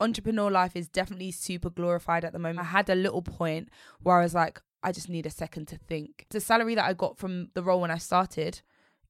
Entrepreneur life is definitely super glorified at the moment. Mm. I had a little point where I was like, I just need a second to think. The salary that I got from the role when I started,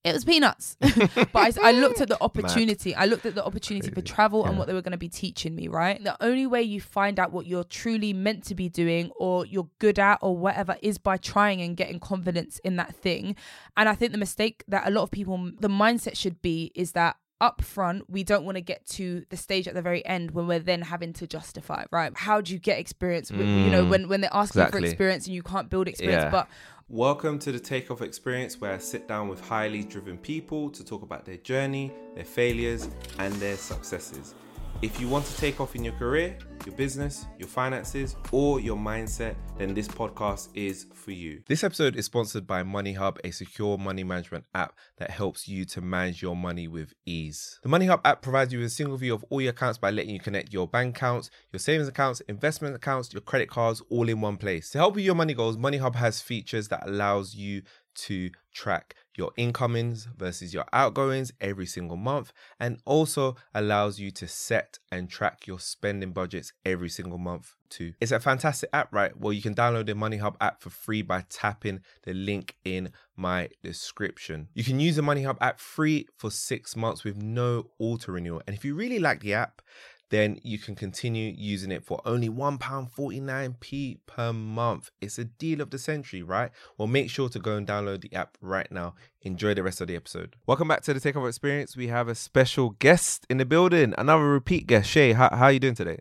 it was peanuts. but I, I looked at the opportunity. I looked at the opportunity for travel and what they were going to be teaching me, right? The only way you find out what you're truly meant to be doing or you're good at or whatever is by trying and getting confidence in that thing. And I think the mistake that a lot of people, the mindset should be is that up front we don't want to get to the stage at the very end when we're then having to justify right how do you get experience With- you know mm. when when they're asking exactly. for experience and you can't build experience Yeah. but Welcome to the Takeoff Experience, where I sit down with highly driven people to talk about their journey, their failures, and their successes. If you want to take off in your career, your business, your finances, or your mindset, then this podcast is for you. This episode is sponsored by Moneyhub, a secure money management app that helps you to manage your money with ease. The Moneyhub app provides you with a single view of all your accounts by letting you connect your bank accounts, your savings accounts, investment accounts, your credit cards all in one place. To help with your money goals, Moneyhub has features that allows you to track your incomings versus your outgoings every single month and also allows you to set and track your spending budgets every single month too. It's a fantastic app, right? Well, you can download the Moneyhub app for free by tapping the link in my description. You can use the Moneyhub app free for six months with no auto renewal. And if you really like the app, then you can continue using it for only £1.49p per month. It's a deal of the century, right? Well, make sure to go and download the app right now. Enjoy the rest of the episode. Welcome back to the Takeover Experience. We have a special guest in the building, another repeat guest. Shay, how, how are you doing today?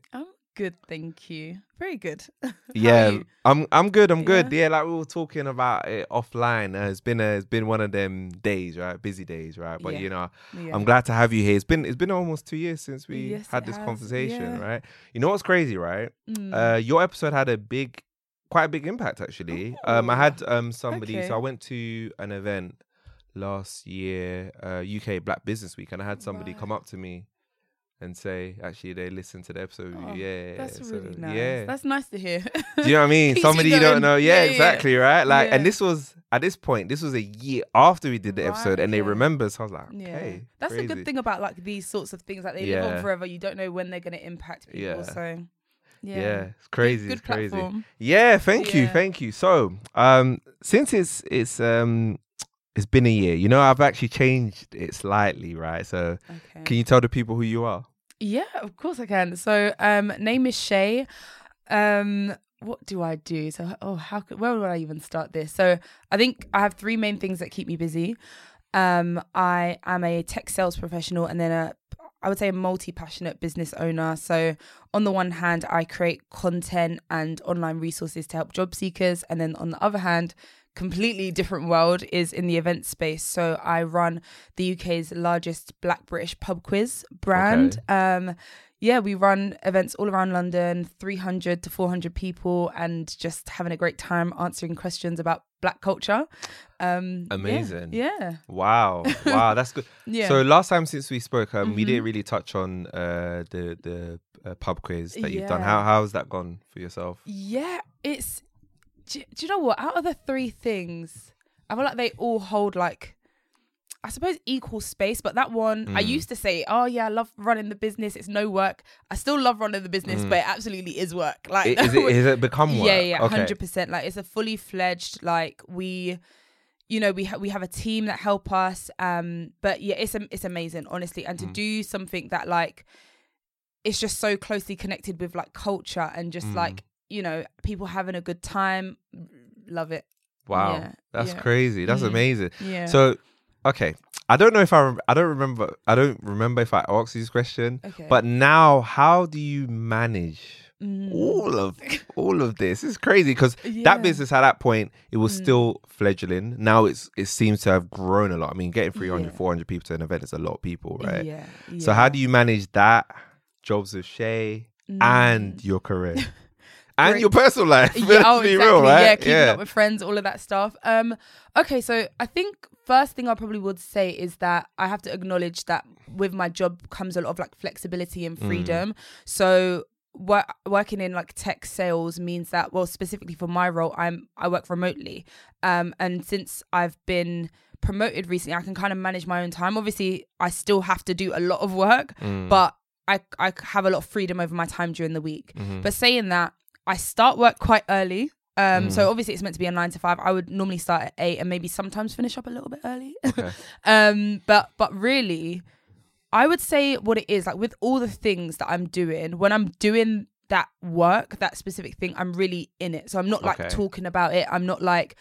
Good thank you very good yeah. I'm I'm good. I'm good. Yeah? Yeah, like we were talking about it offline. Uh, it's been a it's been one of them days, right? Busy days, right? But Yeah. you know, Yeah. I'm glad to have you here. It's been it's been almost two years since we Yes, had this has. conversation, right? You know what's crazy, right? Mm. Uh, your episode had a big, quite a big impact actually. Um, I had um somebody. Okay. So I went to an event last year, uh, UK Black Business Week, and I had somebody come up to me and say, actually, they listen to the episode. Oh, yeah, that's so, really nice Yeah, that's nice to hear do you know what I mean? You Somebody you don't know. Yeah, Yeah, yeah. exactly, right? Like, and this was at this point, this was a year after we did the episode, Right, and they remember. So I was like, yeah okay, that's the crazy. good thing about like these sorts of things like they live on forever you don't know when they're going to impact people Yeah. so yeah, Yeah, it's crazy. good it's crazy. platform. Yeah, thank you, thank you. So, um, since it's it's um it's been a year, you know, I've actually changed it slightly, right? So, okay can you tell the people who you are? Yeah, of course I can. So, um, name is Shay. Um, what do I do? So, oh, how could, where would I even start this? So, I think I have three main things that keep me busy. Um, I am a tech sales professional and then a, I would say a multi passionate business owner. So, on the one hand, I create content and online resources to help job seekers, and then on the other hand, completely different world is in the event space. So I run the UK's largest Black British pub quiz brand. Um, yeah, we run events all around London, 300 to 400 people, and just having a great time answering questions about Black culture. Um, Amazing. Yeah. Wow, wow, that's good. Yeah. So last time since we spoke, um, we Mhm. didn't really touch on uh the the uh, pub quiz that you've done. Yeah. How how's that gone for yourself? Yeah, it's. Do, do you know what? Out of the three things, I feel like they all hold like, I suppose equal space. But that one, I Mm. used to say, "Oh yeah, I love running the business. It's no work." I still love running the business, Mm. but it absolutely is work. Like, I- Is it is it become work? yeah, yeah, Okay. hundred percent. Like it's a fully fledged. Like we, you know, we ha- we have a team that help us. Um, but yeah, it's it's amazing, honestly, and to Mm. do something that like, it's just so closely connected with like culture and just Mm. like you know people having a good time. Love it. Wow, Yeah, that's yeah. crazy. That's Mhm. amazing. Yeah. So, okay, I don't know if I rem- I don't remember I don't remember if I asked you this question, okay. but now how do you manage Mm. all of all of this? It's crazy because Yeah. that business at that point it was Mm. still fledgling. Now it's it seems to have grown a lot. I mean, getting 300, Yeah. 400 people to an event is a lot of people, right? Yeah. So how do you manage that? jobs with Shay Mm. and your career and Great. your personal life. yeah, Let's oh, be exactly. real, right? Yeah, keeping up with friends, all of that stuff. Um, okay, so I think first thing I probably would say is that I have to acknowledge that with my job comes a lot of like flexibility and freedom. So wor- working in like tech sales means that well specifically for my role I'm I work remotely. Um, and since I've been promoted recently I can kind of manage my own time. Obviously I still have to do a lot of work, Mm. but I I have a lot of freedom over my time during the week. Mm-hmm. But saying that, I start work quite early. Um, Mm. so obviously it's meant to be a nine to five. I would normally start at eight and maybe sometimes finish up a little bit early. Okay. um, but but really, I would say what it is like with all the things that I'm doing when I'm doing that work, that specific thing, I'm really in it. So I'm not like Okay. talking about it. I'm not like.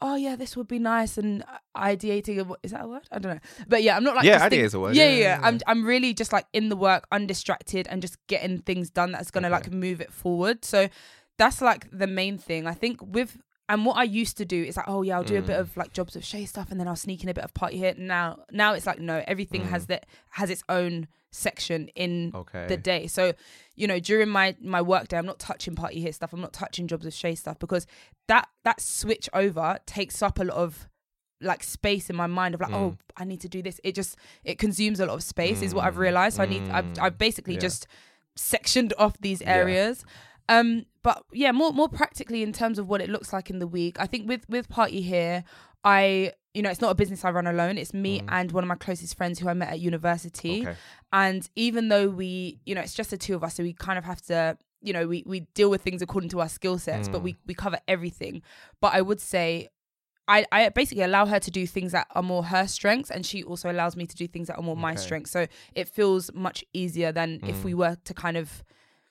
Oh yeah, this would be nice and ideating. Is that a word? I don't know, but yeah, I'm not like Yeah, idea think- is a word. Yeah, Yeah, yeah. I'm I'm really just like in the work, undistracted, and just getting things done that's gonna Okay. like move it forward. So that's like the main thing. I think with and what I used to do is like, oh yeah, I'll do a Mm. bit of like jobs of Shay stuff, and then I'll sneak in a bit of party here. Now, now it's like no, everything has Mm. that has its own section in Okay. the day. So, you know, during my my work day, I'm not touching party here stuff. I'm not touching jobs of Shay stuff because that that switch over takes up a lot of like space in my mind of like, oh, Mm. I need to do this. It just it consumes a lot of space, is what I've Mm. realized. So I need I've Mm. I've basically Yeah. just sectioned off these Yeah. areas. Um, but yeah, more more practically in terms of what it looks like in the week. I think with with party here, I you know it's not a business I run alone. It's me and one of my closest friends who I met at university. Mm. Okay. And even though we, you know, it's just the two of us, so we kind of have to, you know, we we deal with things according to our skill sets, but Mm. we we cover everything. But I would say. I, I basically allow her to do things that are more her strengths and she also allows me to do things that are more my Okay. strengths. So it feels much easier than if Mm. we were to kind of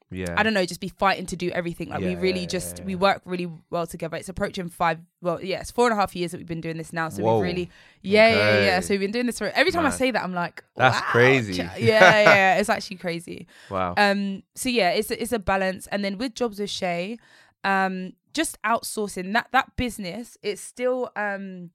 Yeah. I don't know, just be fighting to do everything. Like we really yeah, just yeah, we work really well together. It's approaching five. Well, yeah, it's four and a half years that we've been doing this now. So Whoa. we've really, yeah, yeah, yeah, yeah. So we've been doing this for every time I say that, I'm like, That's crazy. Yeah, yeah, it's actually crazy. Wow. Um, so yeah, it's it's a balance. And then with jobs with Shay, um, just outsourcing that that business, it's still um,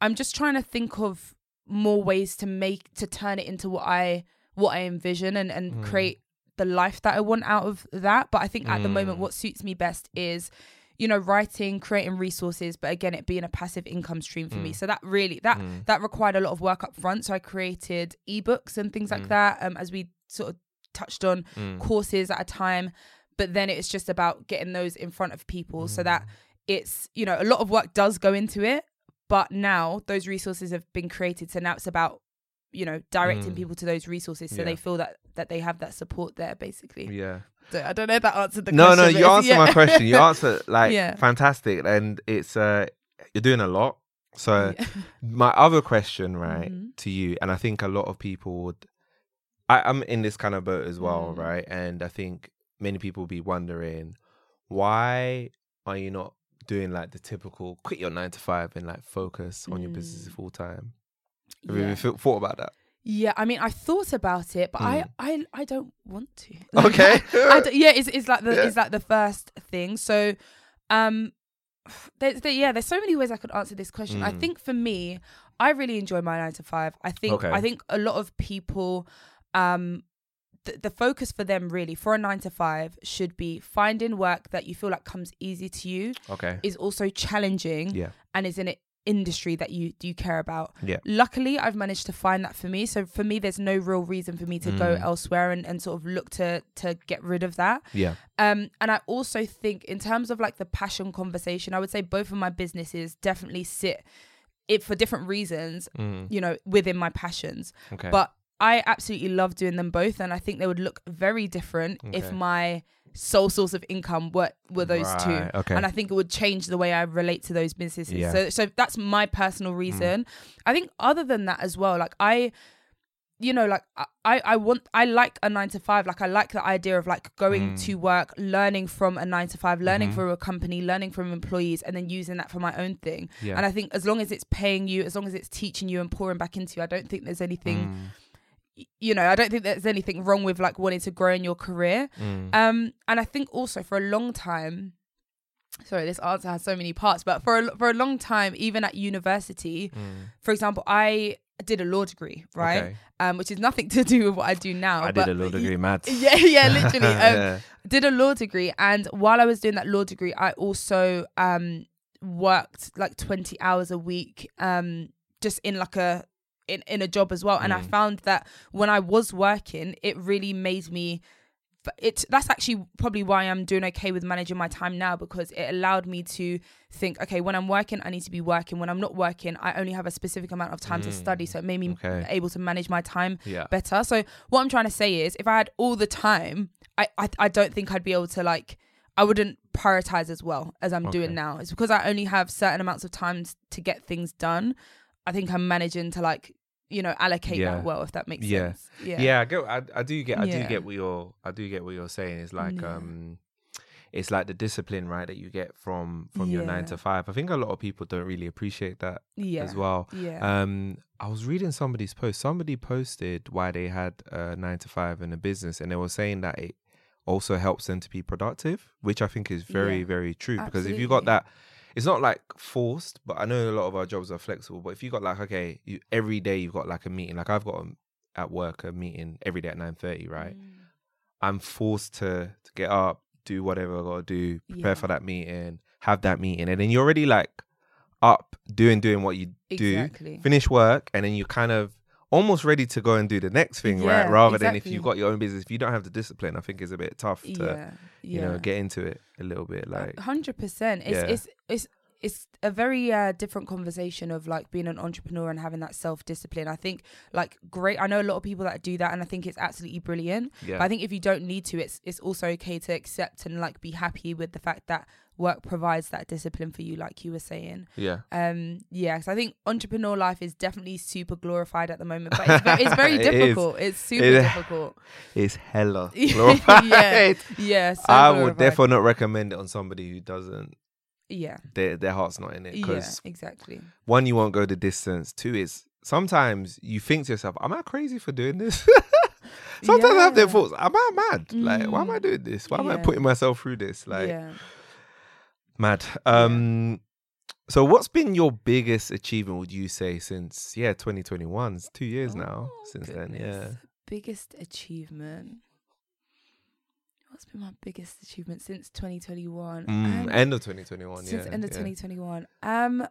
I'm just trying to think of more ways to make to turn it into what I what I envision and and Mm. create the life that I want out of that. But I think at the moment, Mm. what suits me best is you know writing creating resources but again it being a passive income stream for me Mm. so that really that Mm. that required a lot of work up front so i created ebooks and things like Mm. that um as we sort of touched on Mm. courses at a time but then it's just about getting those in front of people so that Mm. it's you know a lot of work does go into it but now those resources have been created so now it's about you know directing Mm. people to those resources so Yeah. they feel that that they have that support there basically Yeah. so i don't know if that answered the no, question no, no you answered yeah. my question. You answered like Yeah. fantastic, and it's uh, you're doing a lot. So my other question, right, Mhm. to you, and I think a lot of people would. I, I'm in this kind of boat as well, Mm. right? And I think many people will be wondering why are you not doing like the typical quit your nine to five and like focus on your business Mm. full time? Have you Yeah. ever thought- thought about that? Yeah, I mean, I thought about it, but I, Mm. I, I don't want to. Okay. I yeah, it's, it's like the, Yeah. it's like the first thing. So, um, there's, there, yeah, there's so many ways I could answer this question. I Mm. think for me, I really enjoy my nine to five. I think, Okay. I think a lot of people, um, the, the focus for them really for a nine to five should be finding work that you feel like comes easy to you, Okay. is also challenging, Yeah. and is in an industry that you do care about. Yeah. Luckily, I've managed to find that for me. So for me, there's no real reason for me to go Mm. elsewhere and, and sort of look to to get rid of that. Yeah. Um, and I also think in terms of like the passion conversation, I would say both of my businesses definitely sit it for different reasons, Mm. you know, within my passions. Okay. But I absolutely love doing them both, and I think they would look very different if my sole source of income were were those two. Okay. And I think it would change the way I relate to those businesses. Yeah. Mm. So so that's my personal reason. I think other than that as well, like I you know, like I, I want I like a nine to five. Like I like the idea of like going Mm. to work, learning from a nine to five, learning Mhm. from a company, learning from employees, and then using that for my own thing. Yeah. And I think as long as it's paying you, as long as it's teaching you and pouring back into you, I don't think there's anything Mm. You know, I don't think there's anything wrong with like wanting to grow in your career. Mm. Um, and I think also for a long time, sorry, this answer has so many parts, but for a, for a long time, even at university, Mm. for example, I did a law degree, right? Okay. Um, which is nothing to do with what I do now. I did a law degree, maths. Yeah, yeah, literally. Um, Yeah. Did a law degree, and while I was doing that law degree, I also um worked like twenty hours a week, um, just in like a in in a job as well. And I Mm. found that when I was working, it really made me. It that's actually probably why I'm doing okay with managing my time now because it allowed me to think, okay, when I'm working, I need to be working. When I'm not working, I only have a specific amount of time to study. So it made me Mm. Okay. able to manage my time Yeah. better. So what I'm trying to say is, if I had all the time, I I, I don't think I'd be able to like. I wouldn't prioritize as well as I'm Okay. doing now. It's because I only have certain amounts of time to get things done. I think I'm managing to like you know allocate Yeah. that well, if that makes Yeah. sense. Yeah. yeah, I get. I, I do get. I do get what you're. I do get what you're saying. It's like Yeah. um, it's like the discipline, right, that you get from from your nine to five. I think a lot of people don't really appreciate that Yeah. as well. Yeah. Um, I was reading somebody's post. Somebody posted why they had a nine to five in a business, and they were saying that it also helps them to be productive, which I think is very, Yeah. very true. Because if you got that, it's not like forced, but I know a lot of our jobs are flexible. But if you got like, okay, you, every day you've got like a meeting. Like I've got a, at work a meeting every day at nine thirty, right? Mm. I'm forced to to get up, do whatever I gotta do, prepare Yeah. for that meeting, have that meeting, and then you're already like up doing doing what you do, finish work, and then you kind of almost ready to go and do the next thing, right? Yeah, Rather than if you've got your own business, if you don't have the discipline, I think it's a bit tough to yeah. you know get into it a little bit. Like hundred percent. It's it's it's it's a very uh, different conversation of like being an entrepreneur and having that self discipline. I think like great. I know a lot of people that do that, and I think it's absolutely brilliant. yeah, But I think if you don't need to, it's it's also okay to accept and like be happy with the fact that work provides that discipline for you, like you were saying. yeah, Um, yeah, 'cause I think entrepreneur life is definitely super glorified at the moment, but it's very, it's very It is. difficult. It's super It difficult. it's hella yeah, glorified. yeah. So I would glorified. therefore not recommend it on somebody who doesn't Yeah, their their heart's not in it yeah, exactly. one, you won't go the distance. Two is sometimes you think to yourself, "Am I crazy for doing this?" sometimes I have their thoughts, "Am I mad? Like, why am I Mm. doing this? Why am I putting myself through this?" Like, yeah. Mad. Um, so what's been your biggest achievement? Would you say since yeah, 2021? It's two years now Oh, since then. Yeah. Biggest achievement. What's been my biggest achievement since 2021? Mm, Um, end of 2021. since yeah. end of yeah. 2021. Um,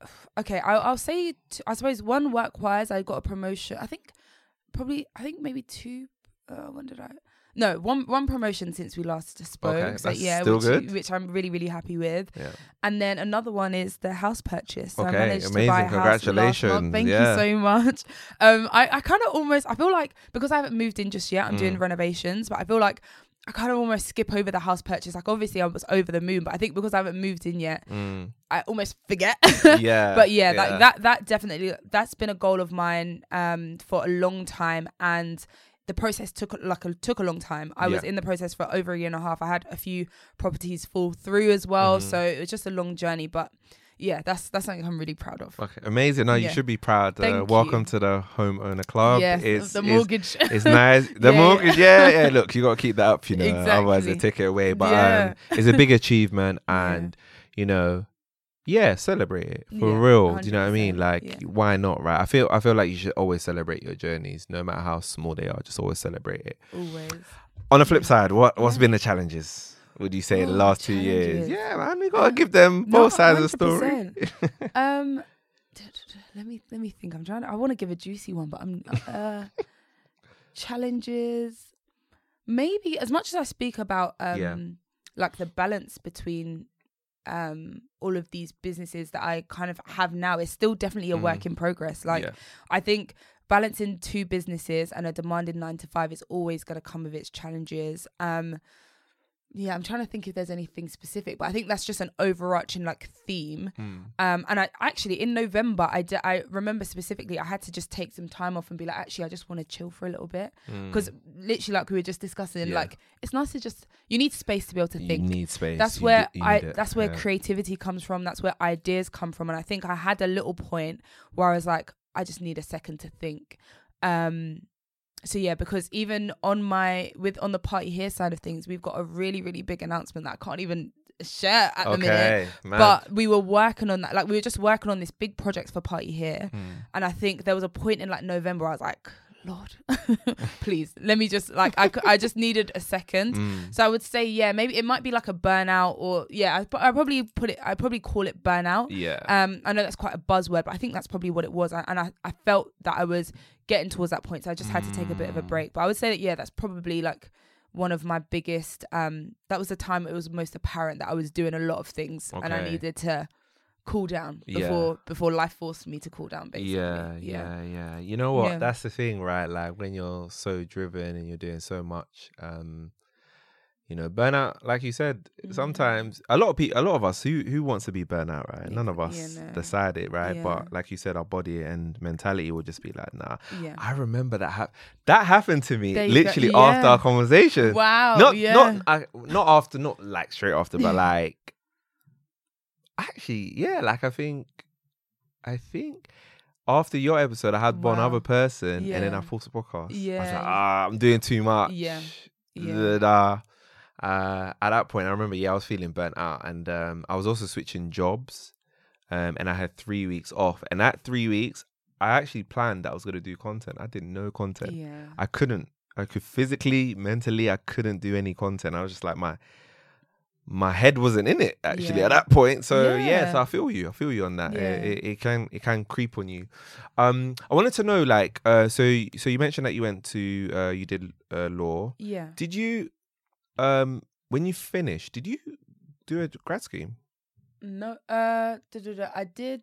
okay, I'll, I'll say. T- I suppose one work wise, I got a promotion. I think probably. I think maybe two. Uh, when did I? No, one one promotion since we last spoke. Okay, so yeah, still which, good. which I'm really really happy with. Yeah. And then another one is the house purchase. So Okay, I managed amazing. to buy a Congratulations. month. Thank Yeah. you so much. Um, I, I kind of almost I feel like because I haven't moved in just yet, I'm doing Mm. renovations, but I feel like I kind of almost skip over the house purchase. Like obviously I was over the moon, but I think because I haven't moved in yet, Mm, I almost forget. yeah. but yeah, That, that that definitely that's been a goal of mine um for a long time and the process took like a, took a long time. I was in the process for over a year and a half. I had a few properties fall through as well, Mhm. so it was just a long journey. But yeah, that's that's something I'm really proud of. Okay, amazing. No, you Yeah. should be proud. Uh, welcome you. to the homeowner club. yes, it's, the mortgage. It's nice. The Yeah, mortgage, yeah, yeah. Look, you got to keep that up, you know. Otherwise, they take it away. But Yeah. um, it's a big achievement, Yeah. and you know, yeah, celebrate it for Yeah, real. Do you know what I mean? Like, yeah. why not? Right? I feel, I feel like you should always celebrate your journeys, no matter how small they are. Just always celebrate it. Always. On the flip side, what what's Yeah. been the challenges? Would you say the Oh, last two years? Yeah, man, we gotta Um, give them no, both sides of the story. um, let me let me think. I'm trying. To, I want to give a juicy one, but I'm uh, challenges. Maybe as much as I speak about um, Yeah. like the balance between um all of these businesses that I kind of have now is still definitely a Mm. work in progress. Like yeah. I think balancing two businesses and a demanding nine to five is always going to come with its challenges. Um, yeah, I'm trying to think if there's anything specific, but I think that's just an overarching like theme. Mm. Um, and I actually in November, I di- I remember specifically I had to just take some time off and be like, actually, I just want to chill for a little bit because literally, like we were just discussing, Mm. Yeah. like it's nice to just you need space to be able to you think need space. that's You where d- you I it, that's where yeah. creativity comes from. That's where ideas come from. And I think I had a little point where I was like, I just need a second to think. Um so yeah, because even on my with on the party here side of things, we've got a really, really big announcement that I can't even share at the minute. Okay, mad. But we were working on that. Like we were just working on this big project for Party Here. Hmm. And I think there was a point in like November I was like, Lord, please let me just like I, I just needed a second. Mm. So I would say yeah, maybe it might be like a burnout or yeah, I, I probably put it I probably call it burnout. yeah. Um, I know that's quite a buzzword, but I think that's probably what it was. I- And I, I felt that I was getting towards that point, so I just had to take a bit of a break. But I would say that yeah, that's probably like one of my biggest. Um, that was the time it was most apparent that I was doing a lot of things, and I needed to cool down Yeah. before before life forced me to cool down. Basically, Yeah, yeah, yeah. You know what? Yeah. That's the thing, right? Like when you're so driven and you're doing so much, um, you know, burnout. Like you said, Mm-hmm. sometimes a lot of people, a lot of us, who who wants to be burnout, right? None of Yeah, us no. decide it, right? Yeah. But like you said, our body and mentality will just be like, nah. Yeah. I remember that hap- that happened to me literally after our conversation. Wow. Not yeah. not I, not after, not like straight after, but like actually, yeah. Like I think, I think after your episode, I had one other person, and then I forced a podcast. I was Yeah. like, ah, I'm doing too much. Yeah. Yeah. Uh, at that point, I remember, yeah, I was feeling burnt out, and um, I was also switching jobs, um, and I had three weeks off. And that three weeks, I actually planned that I was going to do content. I did no content. yeah. I couldn't. I could physically, mentally, I couldn't do any content. I was just like my my head wasn't in it actually Yeah. at that point. So yeah. Yeah. so I feel you. I feel you on that. It- Yeah. It, it can it can creep on you. Um, I wanted to know like uh, so so you mentioned that you went to uh, you did uh, law. Yeah. Did you um when you finished? Did you do a grad scheme? No, uh, I did.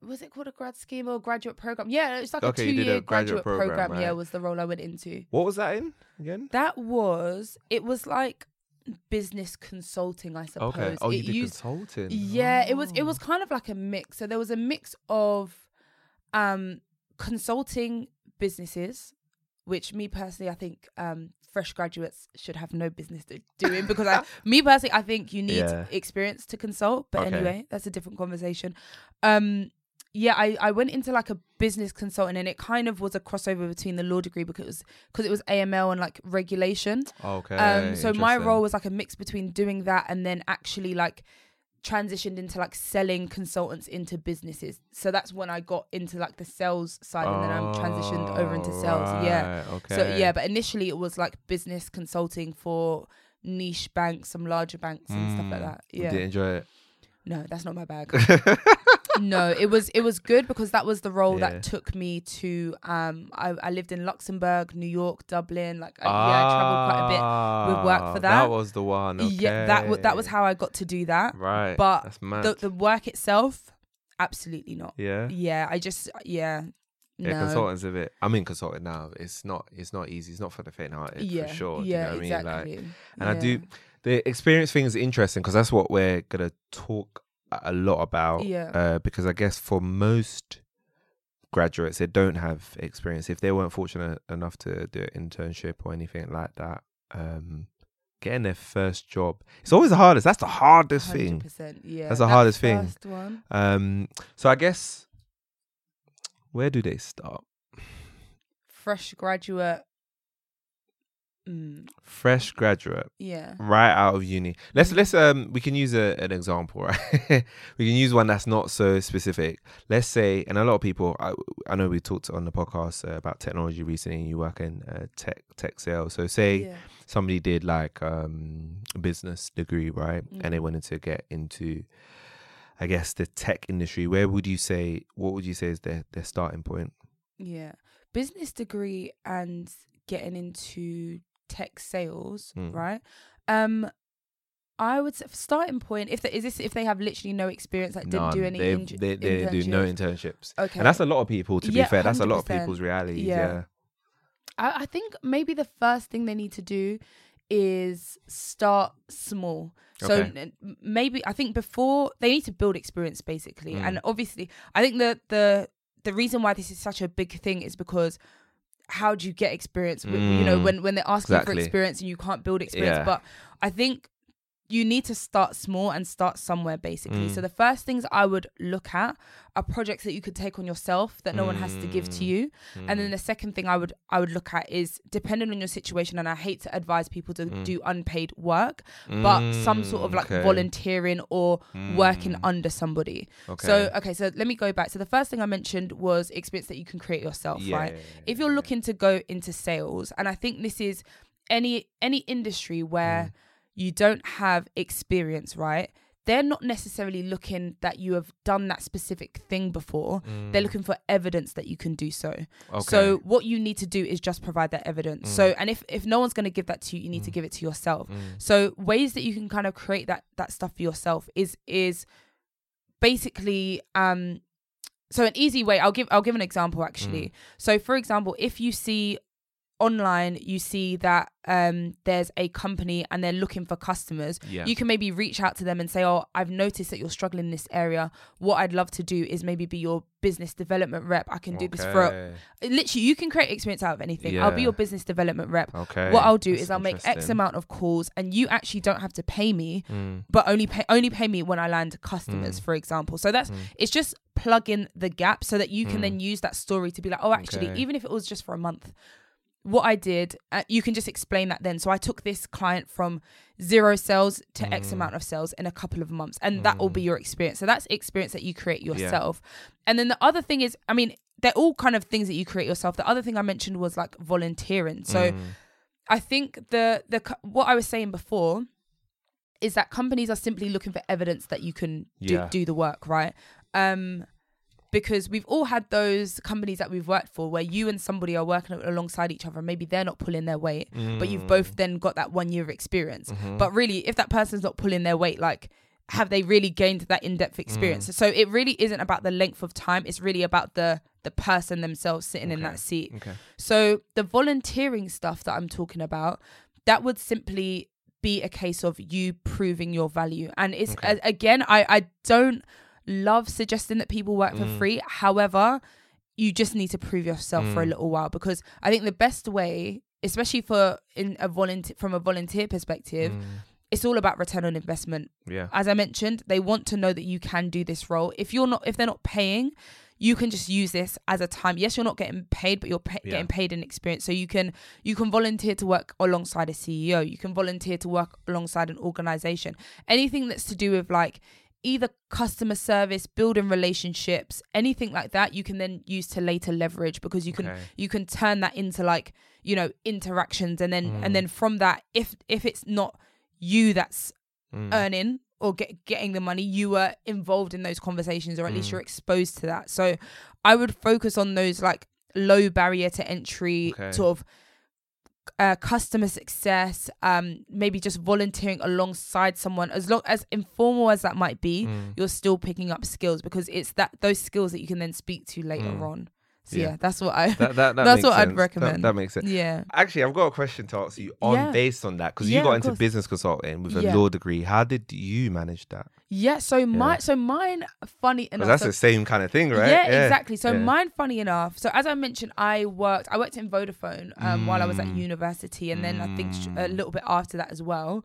Was it called a grad scheme or graduate program? Yeah, it's like Okay, a you did a two-year graduate graduate, program, program. Yeah, was the role I went into. What was that in again? That was it was like business consulting, I suppose. Okay. Oh, you it did used, consulting. yeah, it was it Oh. was kind of like a mix. So there was a mix of um consulting businesses, which me personally I think um fresh graduates should have no business to doing because I me personally I think you need Yeah. experience to consult. But Okay. anyway, that's a different conversation. Um yeah, I, I went into like a business consultant and it kind of was a crossover between the law degree because it was because it was AML and like regulation. Okay. Um, so my role was like a mix between doing that and then actually like transitioned into like selling consultants into businesses. So that's when I got into like the sales side and then I'm transitioned over into sales. Yeah. Okay. So yeah, but initially it was like business consulting for niche banks, some larger banks and stuff like Mm. that. Yeah. did you enjoy it. No, that's not my bag. no, it was it was good because that was the role Yeah. that took me to um I, I lived in Luxembourg, New York, Dublin, like I, yeah, I traveled quite a bit with work for Ah, that. That was the one. Okay. Yeah, that w- that was how I got to do that. Right. But. The the work itself, absolutely not. yeah. Yeah, I just yeah. Yeah, no. consultants a bit. I'm in consulting now. It's not. It's not easy. It's not for the faint-hearted, yeah, for sure. Yeah, you know exactly. I mean? Like, and I do. The experience thing is interesting because that's what we're gonna talk a lot about. Yeah. Uh, because I guess for most graduates, they don't have experience. If they weren't fortunate enough to do an internship or anything like that, um, getting their first job, it's always the hardest. That's the hardest thing. 100%, Yeah, That's the that hardest thing. Um, so I guess where do they start? fresh graduate. Mm, Fresh graduate, yeah. right out of uni. Let's let's um we can use a, an example, right? we can use one that's not so specific. Let's say, and a lot of people, I, I know we talked on the podcast uh, about technology recently. You work in uh, tech tech sales, so say yeah. somebody did like um a business degree, right, and they Mhm. wanted to get into, I guess, the tech industry. Where would you say? What would you say is their their starting point? Yeah. Business degree and getting into tech sales, Mm. right? Um I would say starting point if there is this if they have literally no experience like didn't do None. any They've- they they do no internships. Okay. And that's a lot of people, to be fair. That's a lot of people's reality. Yeah. Yeah. I, I think maybe the first thing they need to do is start small. So Okay. maybe I think before they need to build experience basically, Mm. and obviously I think the the the reason why this is such a big thing is because how do you get experience? With, You know Mm. when when they're asking for experience and you can't build experience, Yeah. but I think you need to start small and start somewhere basically. So mm. the first things I would look at are projects that you could take on yourself that no one has to give to mm. you. And then mm. the second thing I would I would look at is depending on your situation and I hate to advise people to do unpaid work, but some sort of like okay. volunteering or working under somebody. Okay. So Okay. so let me go back. So the first thing I mentioned was experience that you can create yourself, Yeah, right? yeah, yeah, if you're looking to go into sales, and I think this is any any industry where Mm. You don't have experience, right? They're not necessarily looking that you have done that specific thing before. They're looking for evidence that you can do so. So Mm. What you need to do is just provide that evidence. So and if if no one's going to give that to you, you need to give it to yourself. So ways that you can kind of create that that stuff for yourself is is basically um so an easy way i'll give i'll give an example actually Mm. so for example if you see online you see that um there's a company and they're looking for customers Yeah. you can maybe reach out to them and say oh i've noticed that you're struggling in this area what i'd love to do is maybe be your business development rep i can do this for Okay. literally you can create experience out of anything i'll be your business development rep Okay. what I'll do That's is I'll make X amount of calls, and you actually don't have to pay me, Mm. but only pay only pay me when I land customers, for example. So that's it's just plugging the gap so that you can then use that story to be like, oh, actually, Mm. Okay. even if it was just for a month, what I did, uh, you can just explain that then. So I took this client from zero sales to Mm. X amount of sales in a couple of months, and that will be your experience. So that's experience that you create yourself. And then the other thing is, I mean, they're all kind of things that you create yourself. The other thing I mentioned was like volunteering. So Mm. I think the the what I was saying before is that companies are simply looking for evidence that you can do, Yeah. do the work, right? Um, because we've all had those companies that we've worked for where you and somebody are working alongside each other and maybe they're not pulling their weight, but you've Mm. both then got that one year experience. Mm-hmm. But really, if that person's not pulling their weight, like have they really gained that in-depth experience? Mm. So it really isn't about the length of time; it's really about the the person themselves sitting in that seat. Okay. So the volunteering stuff that I'm talking about, that would simply be a case of you proving your value. And it's a- again, I I don't love suggesting that people work for Mm. free. However, you just need to prove yourself for a Mm. little while because I think the best way, especially for in a volunteer from a volunteer perspective, Mm. it's all about return on investment Yeah. as I mentioned, they want to know that you can do this role. If you're not, if they're not paying, you can just use this as a time. Yes, you're not getting paid, but you're pa- Yeah. getting paid in experience. So you can you can volunteer to work alongside a CEO. You can volunteer to work alongside an organization. Anything that's to do with like either customer service, building relationships, anything like that, you can then use to later leverage because you can Okay. you can turn that into like you know interactions and then Mm. and then from that if if it's not you that's Mm. earning or get, getting the money, you were involved in those conversations, or at Mm. least you're exposed to that. So I would focus on those like low barrier to entry Okay. sort of uh, customer success, um, maybe just volunteering alongside someone, as long as informal as that might be, Mm. you're still picking up skills because it's that those skills that you can then speak to later Mm. on. So Yeah. yeah, that's what I. That, that, that That's makes what I'd sense. That- recommend. That, makes sense. yeah. Actually, I've got a question to ask you on Yeah. based on that because Yeah, you got into course. business consulting with a law degree. How did you manage that? Yeah. So my so mine funny enough. that's so- the same kind of thing, right? Yeah, exactly. So mine, funny enough. So as I mentioned, I worked. I worked in Vodafone um, while I was at Mm. university, and then I think a Mm. little bit after that as well.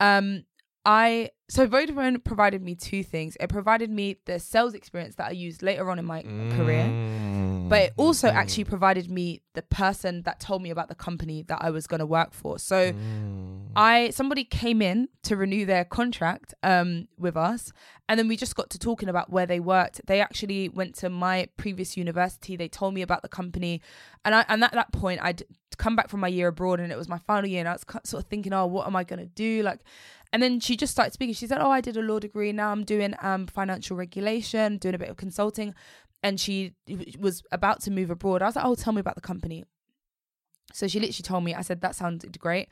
Um, I so Vodafone provided me two things. It provided me the sales experience that I used later on in my career, Mm. but it also Mm. actually provided me the person that told me about the company that I was going to work for. So. Mm. I somebody came in to renew their contract um with us and then we just got to talking about where they worked. They actually went to my previous university. They told me about the company and I and at that point I'd come back from my year abroad and it was my final year and I was sort of thinking, "Oh, what am I going to do?" Like and then she just started speaking. She said, "Oh, I did a law degree. Now I'm doing um financial regulation, doing a bit of consulting." And she was about to move abroad. I was like, "Oh, tell me about the company." So she literally told me. I said, "That sounded great."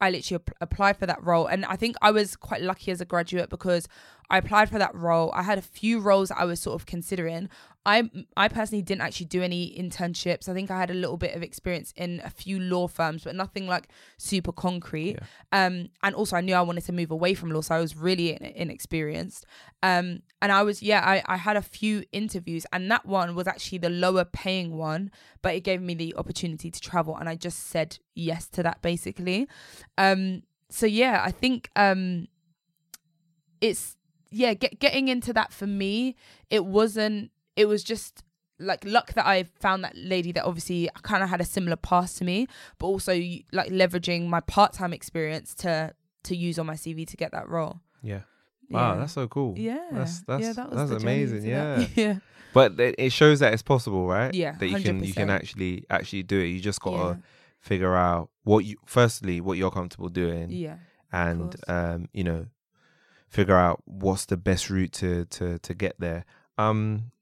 I literally ap- applied for that role. And I think I was quite lucky as a graduate because I applied for that role. I had a few roles that I was sort of considering. I I personally didn't actually do any internships. I think I had a little bit of experience in a few law firms, but nothing like super concrete. Um, and also I knew I wanted to move away from law, so I was really in- inexperienced. Um, and I was yeah, I I had a few interviews, and that one was actually the lower paying one, but it gave me the opportunity to travel, and I just said yes to that basically. Um, so yeah, I think um it's yeah, get, getting into that for me, it wasn't. It was just like luck that I found that lady that obviously kind of had a similar past to me, but also like leveraging my part time experience to to use on my CV to get that role. Yeah. Wow, Yeah. that's so cool. Yeah, that's that's yeah, that was that's amazing. Yeah, that. yeah, but it it shows that it's possible, right? Yeah, that you can you can actually actually do it. You just gotta yeah, figure out what you firstly what you're comfortable doing, yeah, and um you know figure out what's the best route to to to get there. Um,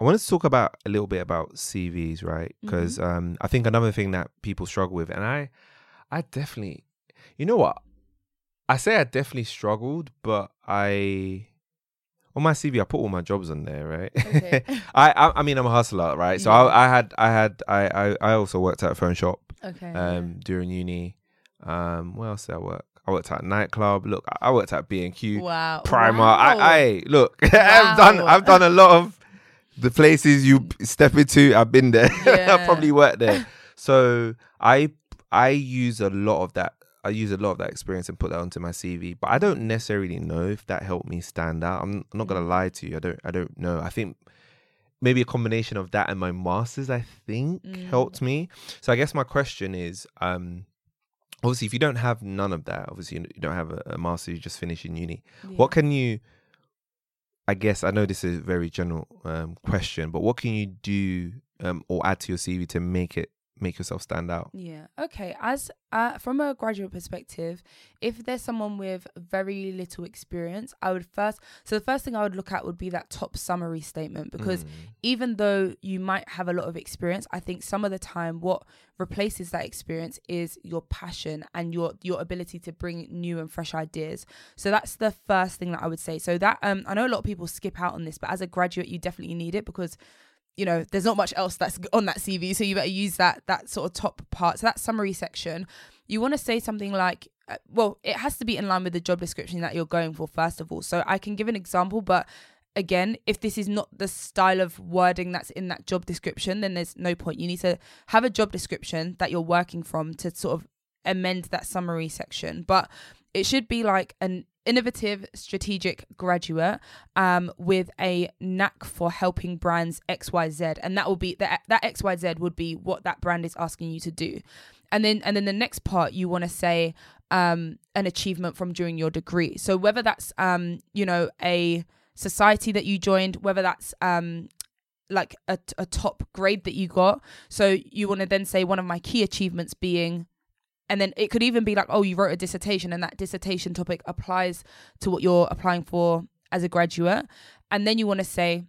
I wanted to talk about a little bit about CVs, right? Mm-hmm. Because um I think another thing that people struggle with, and I I definitely, you know what, I say I definitely struggled, but I. On my CV, I put all my jobs on there, right? Okay. I, I I mean I'm a hustler, right? So Yeah. I, I had I had I, I I also worked at a phone shop okay. um during uni. Um, where else did I work? I worked at nightclub. Look, I worked at B and Q, wow, Primark. wow. I, I look, I've done I've done a lot of the places you step into. I've been there. I probably worked there. So I I use a lot of that. I use a lot of that experience and put that onto my CV. But I don't necessarily know if that helped me stand out. I'm, I'm not gonna Mm. lie to you. I don't I don't know. I think maybe a combination of that and my masters. I think Mm. helped me. So I guess my question is, um, obviously, if you don't have none of that, obviously you don't have a, a master, you just finish in uni. Yeah. What can you? I guess I know this is a very general um, question, but what can you do um, or add to your CV to make it make yourself stand out? Yeah. Okay. As uh, from a graduate perspective, if there's someone with very little experience, I would first. So the first thing I would look at would be that top summary statement because Mm. even though you might have a lot of experience, I think some of the time what replaces that experience is your passion and your your ability to bring new and fresh ideas. So that's the first thing that I would say. So that um I know a lot of people skip out on this, but as a graduate you definitely need it because you know there's not much else that's on that CV, so you better use that that sort of top part. So that summary section, you want to say something like uh, well, it has to be in line with the job description that you're going for first of all. So I can give an example, but again, if this is not the style of wording that's in that job description, then there's no point. You need to have a job description that you're working from to sort of amend that summary section. But it should be like an innovative strategic graduate um, with a knack for helping brands xyz and that will be that that xyz would be what that brand is asking you to do. And then and then the next part you want to say um, an achievement from during your degree. So whether that's um, you know a society that you joined whether that's um, like a, a top grade that you got. So you want to then say one of my key achievements being and then it could even be like oh you wrote a dissertation and that dissertation topic applies to what you're applying for as a graduate. And then you want to say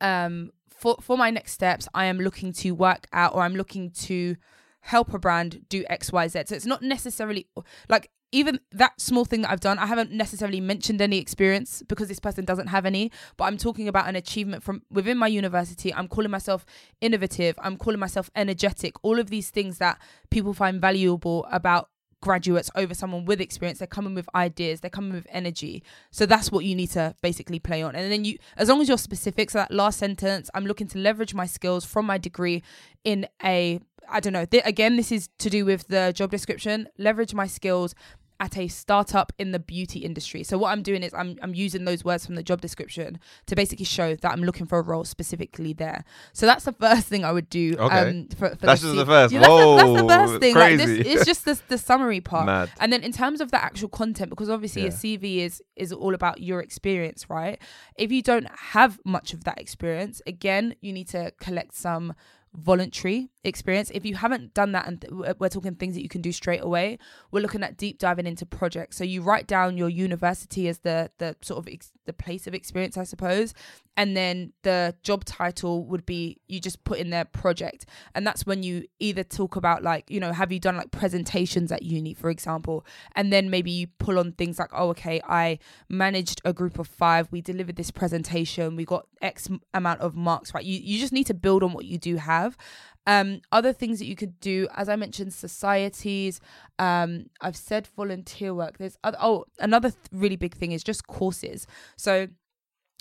um for for my next steps i am looking to work out or i'm looking to help a brand do xyz so it's not necessarily like even that small thing that I've done, I haven't necessarily mentioned any experience because this person doesn't have any, but I'm talking about an achievement from within my university. I'm calling myself innovative. I'm calling myself energetic. All of these things that people find valuable about graduates over someone with experience. They're coming with ideas, they're coming with energy. So that's what you need to basically play on. And then you, as long as you're specific, so that last sentence, I'm looking to leverage my skills from my degree in a, I don't know, th- again, this is to do with the job description, leverage my skills at a startup in the beauty industry. So what I'm doing is I'm I'm using those words from the job description to basically show that I'm looking for a role specifically there. So that's the first thing I would do. Okay. Um, for, for That's the just the first. Yeah, that's, the, that's the first thing. Like crazy. this, it's just the, the summary part. Mad. And then in terms of the actual content, because obviously Yeah. a CV is is all about your experience, right? If you don't have much of that experience, again, you need to collect some voluntary experience. If you haven't done that, and th- we're- talking things that you can do straight away, we're looking at deep diving into projects. So you write down your university as the the sort of ex- the place of experience, I suppose, and then the job title would be you just put in there project, and that's when you either talk about like you know have you done like presentations at uni, for example, and then maybe you pull on things like oh okay I managed a group of five, we delivered this presentation, we got X amount of marks, right? You you just need to build on what you do have. Um, other things that you could do, as I mentioned, societies. Um, I've said volunteer work. There's other, oh, another th- really big thing is just courses. So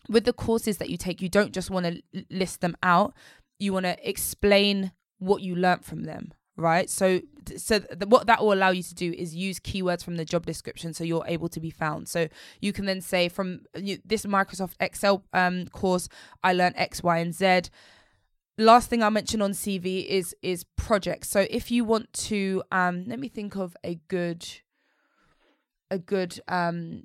with the courses that you take, you don't just want to list them out. You want to explain what you learnt from them, right? So, so th- what that will allow you to do is use keywords from the job description, so you're able to be found. So you can then say from you, this Microsoft Excel um, course, I learned X, Y, and Z. Last thing I'll mention on CV is is projects. So if you want to, um, let me think of a good, a good um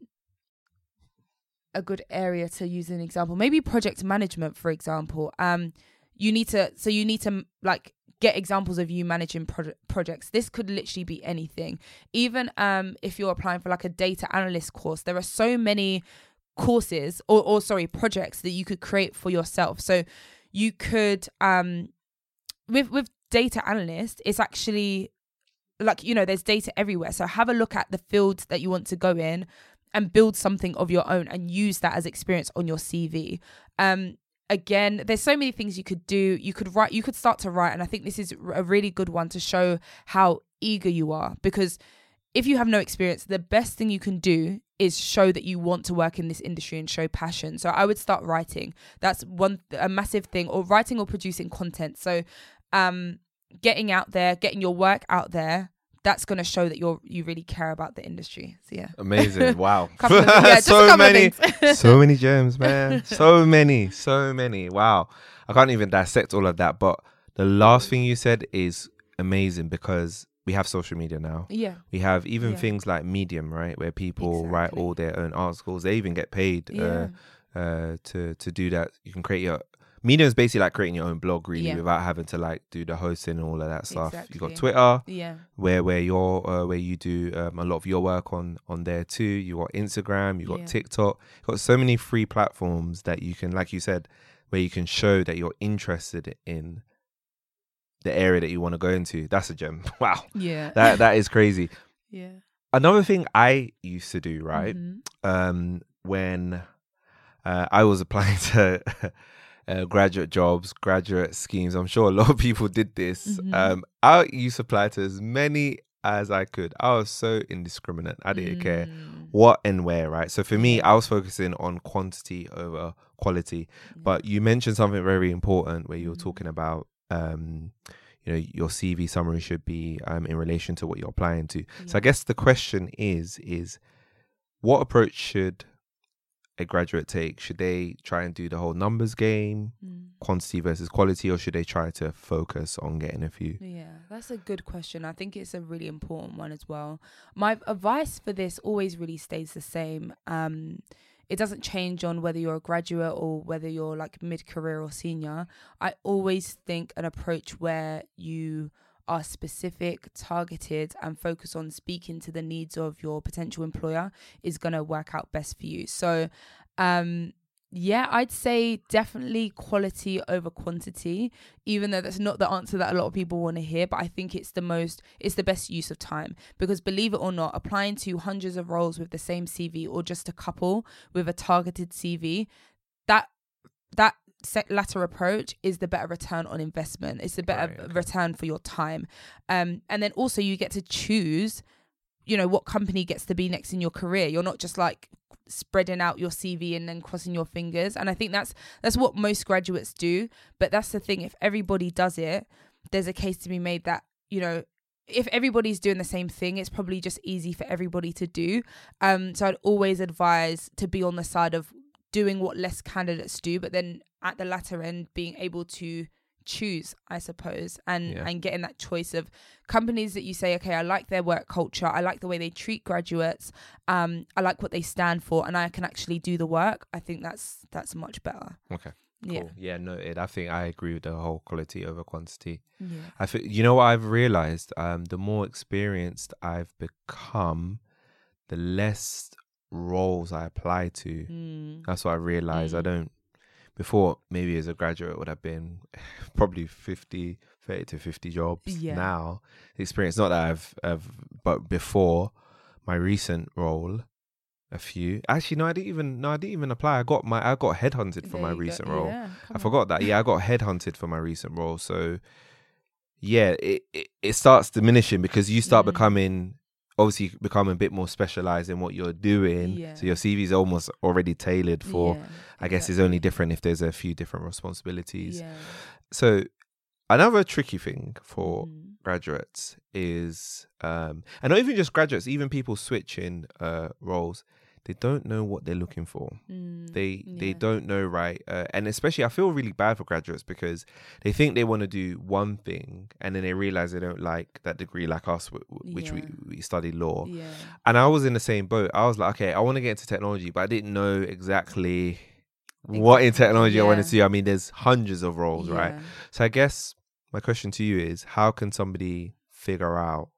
a good area to use an example. Maybe project management for example. Um you need to so you need to like get examples of you managing pro- projects. This could literally be anything. Even um if you're applying for like a data analyst course there are so many courses or, or sorry projects that you could create for yourself. So you could um with with data analyst it's actually like you know there's data everywhere so have a look at the fields that you want to go in and build something of your own and use that as experience on your CV. Um, again, there's so many things you could do. You could write, you could start to write, and I think this is a really good one to show how eager you are because if you have no experience, the best thing you can do is show that you want to work in this industry and show passion. So I would start writing. That's one a massive thing, or writing or producing content. So um, getting out there, getting your work out there that's going to show that you're you really care about the industry. So yeah, Amazing. Wow. Of- yeah, so many, so many gems, man. So many, so many. Wow. I can't even dissect all of that. But the last thing you said is amazing because we have social media now. yeah, We have even Yeah. things like Medium, right, where people write all their own articles. They even get paid yeah, uh, uh, to to do that. You can create your Medium is basically like creating your own blog, really, Yeah. without having to like do the hosting and all of that stuff. You Exactly. got Twitter, yeah, where where you're uh, where you do um, a lot of your work on on there too. You got Instagram, you got Yeah. TikTok, you got so many free platforms that you can, like you said, where you can show that you're interested in the area that you want to go into. That's a gem. Wow, yeah, that that is crazy. yeah. Another thing I used to do, right, Mhm. um, when uh, I was applying to. Uh, graduate jobs, graduate schemes. I'm sure a lot of people did this. Mhm. Um, I used to apply to as many as I could. I was so indiscriminate. I didn't care Mm, what and where, right? So for me, I was focusing on quantity over quality. But you mentioned something very important where you were talking about, um, you know, your CV summary should be um, in relation to what you're applying to. So I guess the question is, is what approach should a graduate take? Should they try and do the whole numbers game, mm. quantity versus quality, or should they try to focus on getting a few? Yeah, that's a good question. I think it's a really important one as well. My advice for this always really stays the same. Um, it doesn't change on whether you're a graduate or whether you're like mid career or senior. I always think an approach where you are specific, targeted, and focus on speaking to the needs of your potential employer is going to work out best for you. So, um, yeah, I'd say definitely quality over quantity, even though that's not the answer that a lot of people want to hear. But I think it's the most, it's the best use of time because believe it or not, applying to hundreds of roles with the same CV or just a couple with a targeted CV, that that latter approach is the better return on investment. It's the better Right, return for your time. Um, and then also you get to choose, you know, what company gets to be next in your career. You're not just like spreading out your CV and then crossing your fingers. And I think that's that's what most graduates do. But that's the thing. If everybody does it, there's a case to be made that you know. If everybody's doing the same thing, it's probably just easy for everybody to do. Um, so I'd always advise to be on the side of doing what less candidates do, but then at the latter end being able to choose, I suppose, and Yeah. and getting that choice of companies that you say, okay, I like their work culture, I like the way they treat graduates, um, I like what they stand for, and I can actually do the work. I think that's that's much better. Okay. Yeah. Cool. Yeah, noted. I think I agree with the whole quality over quantity. Yeah. I think you know what I've realized. Um, the more experienced I've become, the less roles I apply to. Mm. That's what I realized. I Mm. don't. Before, maybe as a graduate, would have been probably 50, 30 to 50 jobs. Yeah. Now, experience, not that I've, I've, but before my recent role, a few. Actually, no, I didn't even, no, I didn't even apply. I got my, I got headhunted for There my you go. recent role. Yeah, I on. forgot that. Yeah, I got headhunted for my recent role. So, yeah, it, it, it starts diminishing because you start Mm. becoming, obviously, become a bit more specialized in what you're doing. Yeah. So your CV is almost already tailored for. Yeah, I guess is only different if there's a few different responsibilities. Yeah. So, another tricky thing for Mm. graduates is, um, and not even just graduates, even people switching uh, roles, they don't know what they're looking for. Mm, They they don't know right, uh, and especially I feel really bad for graduates because they think they want to do one thing, and then they realize they don't like that degree, like us, w- w- which we Yeah. we study law. Yeah. And I was in the same boat. I was like, okay, I want to get into technology, but I didn't know exactly what in Exactly, technology I wanted to do. I mean, there's hundreds of roles, right? So I guess my question to you is how can somebody figure out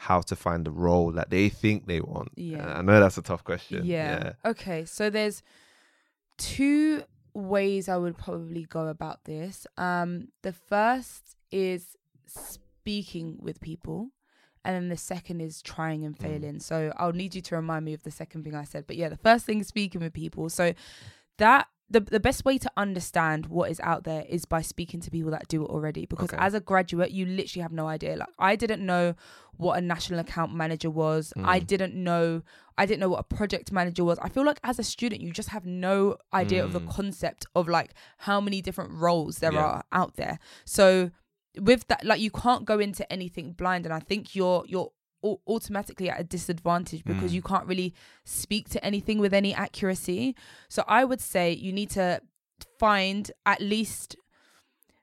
how to find the role that they think they want? Yeah. Uh, I know that's a tough question. Yeah. Okay. So there's two ways I would probably go about this. Um, the first is speaking with people, and then the second is trying and failing. So I'll need you to remind me of the second thing I said. But yeah, the first thing is speaking with people. So that the the best way to understand what is out there is by speaking to people that do it already. Because Okay. as a graduate, you literally have no idea. Like I didn't know what a national account manager was. I didn't know I didn't know what a project manager was. I feel like as a student, you just have no idea of the Mm. concept of like how many different roles there Yeah. are out there. So with that, like you can't go into anything blind, and I think you're you're automatically at a disadvantage because Mm. you can't really speak to anything with any accuracy. So I would say you need to find at least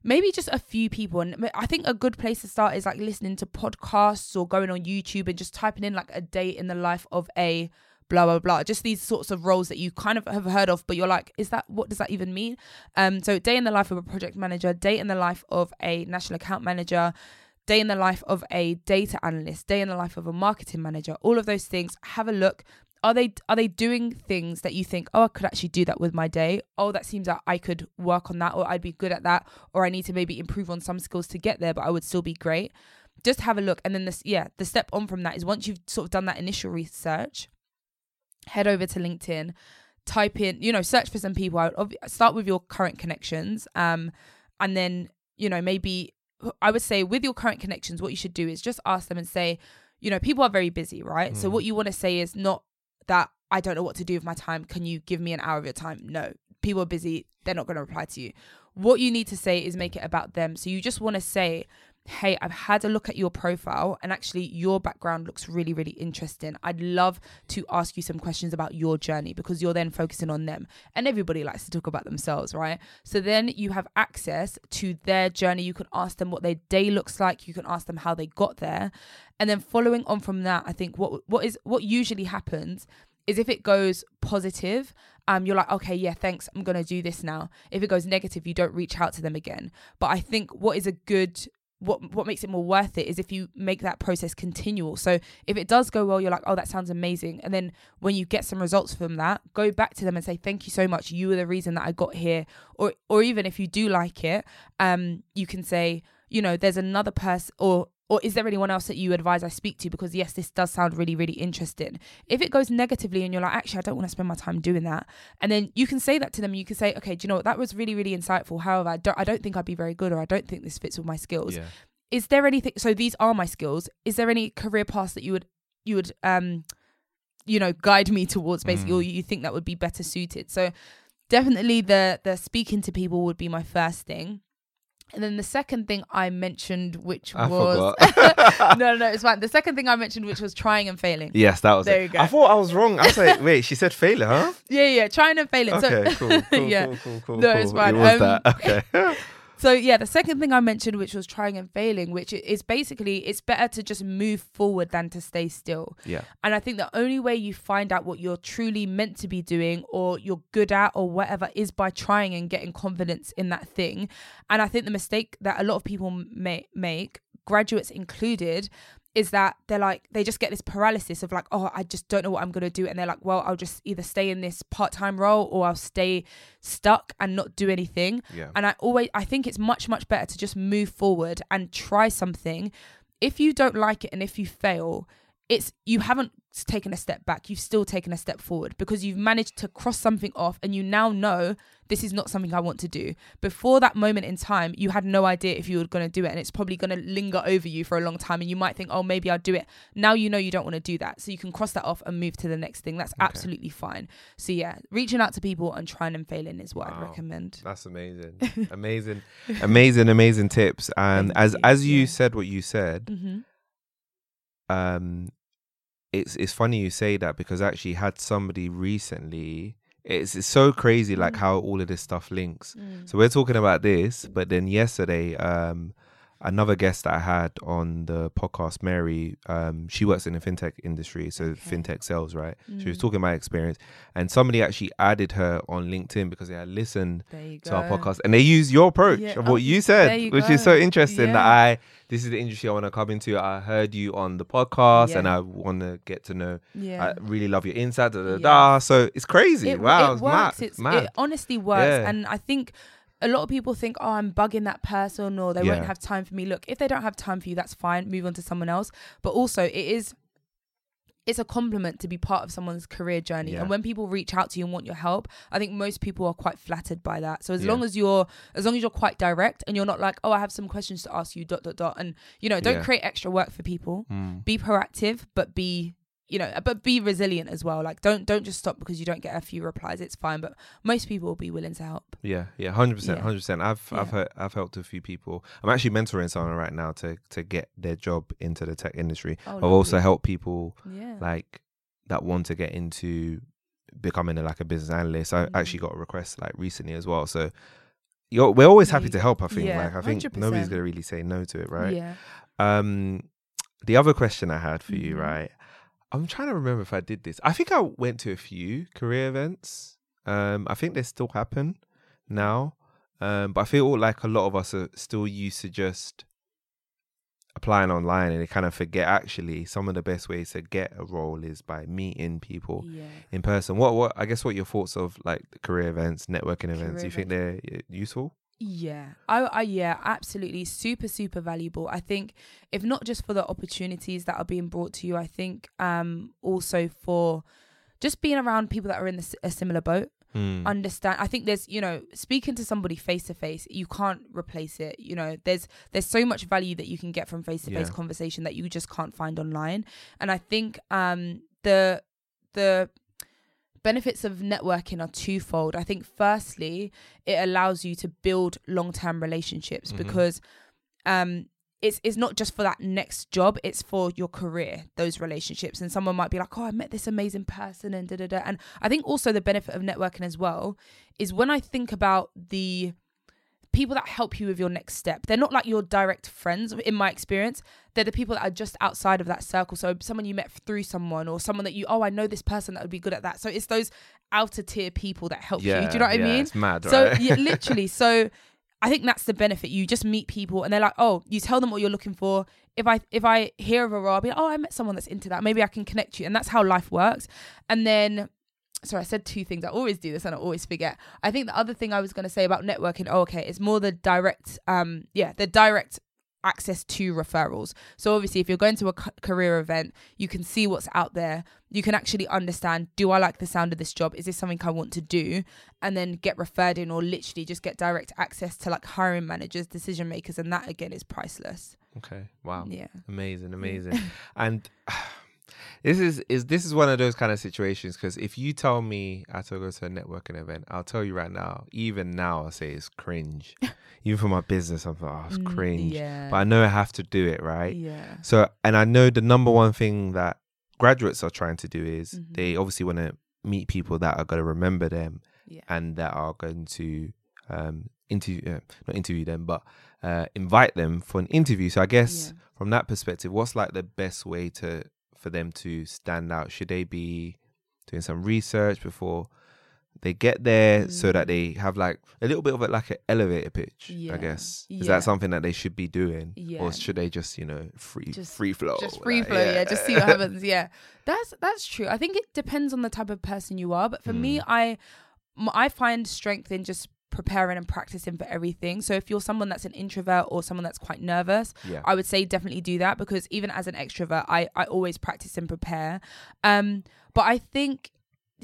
maybe just a few people and i think a good place to start is like listening to podcasts or going on youtube and just typing in like a day in the life of a blah blah blah just these sorts of roles that you kind of have heard of but you're like is that what does that even mean um so day in the life of a project manager day in the life of a national account manager day in the life of a data analyst day in the life of a marketing manager all of those things. Have a look. Are they are they doing things that you think oh i could actually do that with my day. Oh that seems like i could work on that or i'd be good at that or i need to maybe improve on some skills to get there but i would still be great. Just have a look. And then this yeah the step on from that is once you've sort of done that initial research head over to linkedin type in you know search for some people. I would start with your current connections um and then you know maybe i would say with your current connections what you should do is just ask them and say you know people are very busy right so mm. what you want to say is not that I don't know what to do with my time. Can you give me an hour of your time? No. People are busy. They're not going to reply to you. What you need to say is make it about them. So you just want to say, hey, I've had a look at your profile and actually your background looks really, really interesting. I'd love to ask you some questions about your journey because you're then focusing on them. And everybody likes to talk about themselves, right? So then you have access to their journey. You can ask them what their day looks like. You can ask them how they got there. And then following on from that, I think what what is what usually happens is if it goes positive, um, you're like, okay, yeah, thanks, I'm gonna do this now. If it goes negative, you don't reach out to them again. But I think what is a good what what makes it more worth it is if you make that process continual. So if it does go well, you're like, oh, that sounds amazing. And then when you get some results from that, go back to them and say, thank you so much. You were the reason that I got here. Or or even if you do like it, um, you can say, you know, there's another person or or is there anyone else that you advise I speak to? Because yes, this does sound really, really interesting. If it goes negatively and you're like, actually, I don't want to spend my time doing that, and then you can say that to them. You can say, okay, do you know what? That was really, really insightful. However, I don't, I don't think I'd be very good, or I don't think this fits with my skills. Yeah. Is there anything? So these are my skills. Is there any career paths that you would, you would, um, you know, guide me towards basically, or you think that would be better suited? So definitely the the speaking to people would be my first thing. And then the second thing I mentioned, which I was forgot. no, no, it's fine. The second thing I mentioned, which was trying and failing. yes, that was There it. you go. I thought I was wrong. I was like, wait, she said failure, huh? Yeah, yeah, trying and failing. Okay, so, cool, cool, yeah. cool, cool, cool. No, cool. it's fine. It was Um, that. Okay. So yeah, the second thing I mentioned, which was trying and failing, which is basically it's better to just move forward than to stay still. yeah. And I think the only way you find out what you're truly meant to be doing or you're good at or whatever is by trying and getting confidence in that thing. And I think the mistake that a lot of people may make, graduates included, is that they're like they just get this paralysis of like oh I just don't know what I'm going to do and they're like well I'll just either stay in this part-time role or I'll stay stuck and not do anything. Yeah. And I always I think it's much much better to just move forward and try something. If you don't like it and if you fail, it's you haven't taken a step back you've still taken a step forward because you've managed to cross something off and you now know this is not something i want to do before that moment in time you had no idea if you were going to do it and it's probably going to linger over you for a long time and you might think oh maybe i'll do it now you know you don't want to do that so you can cross that off and move to the next thing that's absolutely fine so yeah reaching out to people and trying and failing is what i'd recommend That's amazing. amazing. Amazing, amazing tips. And Thank as you. as you Yeah. said what you said, hmm um it's it's funny you say that because I actually had somebody recently it's, it's so crazy like Mm. how all of this stuff links. So we're talking about this, but then yesterday, um, another guest that I had on the podcast, Mary, um, she works in the fintech industry, so Okay. fintech sales, right? She was Mm. talking about experience, and somebody actually added her on LinkedIn because they had listened go to our podcast, and they use your approach Yeah. of what you said, you which is so go. interesting. That I this is the industry I want to come into. I heard you on the podcast, and I want to get to know. yeah I really love your insight. Da, da, Yeah. da. So it's crazy. it, wow, it it's works. mad. It's, mad. It honestly works. Yeah. And I think a lot of people think, oh, I'm bugging that person or they Yeah. won't have time for me. Look, if they don't have time for you, that's fine. Move on to someone else. But also, it is. It's a compliment to be part of someone's career journey. Yeah. And when people reach out to you and want your help, I think most people are quite flattered by that. So as Yeah. long as you're as long as you're quite direct and you're not like, oh, I have some questions to ask you, dot dot dot. And you know, don't Yeah. create extra work for people. Mm. Be proactive, but be you know, but be resilient as well. Like don't don't just stop because you don't get a few replies. It's fine, but most people will be willing to help. Yeah, yeah, hundred percent, Yeah. hundred percent. I've I've heard, I've helped a few people. I'm actually mentoring someone right now to to get their job into the tech industry. Oh, I've also helped people Yeah. like that want to get into becoming a, like a business analyst. I Mhm. actually got a request like recently as well. So you're, we're always happy to help. I think yeah, like I think nobody's 100%. gonna really say no to it, right? Yeah. Um, the other question I had for you, Mhm. right? I'm trying to remember if I did this. I think I went to a few career events. Um, I think they still happen now. Um, but I feel like a lot of us are still used to just applying online and they kind of forget actually some of the best ways to get a role is by meeting people Yeah. in person. What what I guess what your thoughts of like the career events, networking events, Career do you think they're uh, useful? Yeah. I, I yeah, absolutely super super valuable. I think if not just for the opportunities that are being brought to you, I think um also for just being around people that are in a similar boat. Hmm. understand i think there's you know speaking to somebody face to face you can't replace it you know there's there's so much value that you can get from face to face conversation that you just can't find online and i think um the the benefits of networking are twofold. I think firstly it allows you to build long-term relationships Mhm. because um it's it's not just for that next job it's for your career those relationships. And someone might be like oh i met this amazing person and da da da. And i think also the benefit of networking as well is when i think about the people that help you with your next step they're not like your direct friends in my experience they're the people that are just outside of that circle so someone you met through someone or someone that you oh i know this person that would be good at that so it's those outer tier people that help you do you know what yeah, i mean It's mad, so right? yeah, literally, so I think that's the benefit. You just meet people, and they're like, "Oh, you tell them what you're looking for." If I if I hear of a role, I'll be like, "Oh, I met someone that's into that. Maybe I can connect you." And that's how life works. And then, sorry, I said two things. I always do this, and I always forget. I think the other thing I was going to say about networking. Oh, okay, it's more the direct. Um, yeah, the direct access to referrals. So obviously if you're going to a career event, you can see what's out there. You can actually understand, do I like the sound of this job? Is this something I want to do? And then get referred in or literally just get direct access to like hiring managers, decision makers and that again is priceless. okay, wow. Yeah. Amazing, amazing. and this is is this is one of those kind of situations because if you tell me I to go to a networking event, I'll tell you right now. Even now, I'll say it's cringe. even for my business, I'm like, oh, it's Mm, cringe. Yeah. But I know I have to do it, right? Yeah. So, and I know the number one thing that graduates are trying to do is Mhm. they obviously want to meet people that are going to remember them Yeah. and that are going to um interview uh, not interview them but uh invite them for an interview so i guess Yeah. from that perspective what's like the best way to for them to stand out should they be doing some research before they get there so that Mm. they have like a little bit of it like an elevator pitch i guess is Yeah. that something that they should be doing Yeah. or should they just you know free Just- free flow just free like, flow yeah. just see what happens yeah that's that's true i think it depends on the type of person you are but for me i i find strength in just preparing and practicing for everything. So if you're someone that's an introvert or someone that's quite nervous, Yeah. I would say definitely do that because even as an extrovert, I I always practice and prepare. Um, but I think,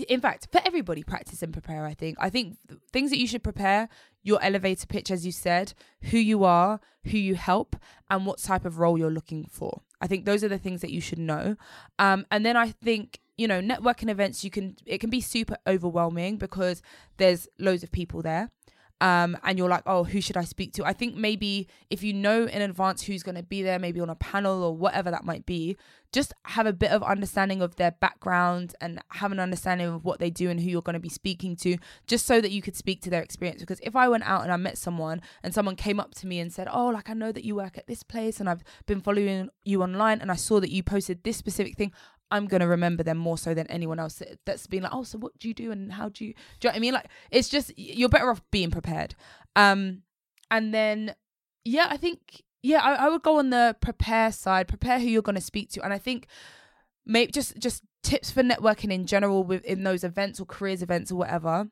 in fact, for everybody, practice and prepare. I think I think things that you should prepare your elevator pitch, as you said, who you are, who you help, and what type of role you're looking for. I think those are the things that you should know. Um, and then I think you know networking events you can it can be super overwhelming because there's loads of people there um, and you're like, oh, who should I speak to? I think maybe if you know in advance who's going to be there, maybe on a panel or whatever that might be, just have a bit of understanding of their background and have an understanding of what they do and who you're going to be speaking to, just so that you could speak to their experience. Because if I went out and I met someone and someone came up to me and said, oh, like I know that you work at this place and I've been following you online and I saw that you posted this specific thing. I'm gonna remember them more so than anyone else that- that's been like, oh, so what do you do and how do you? Do you know what I mean? Like, it's just you're better off being prepared. Um, and then yeah, I think yeah, I, I would go on the prepare side, prepare who you're gonna speak to, and I think maybe just just tips for networking in general within those events or careers events or whatever.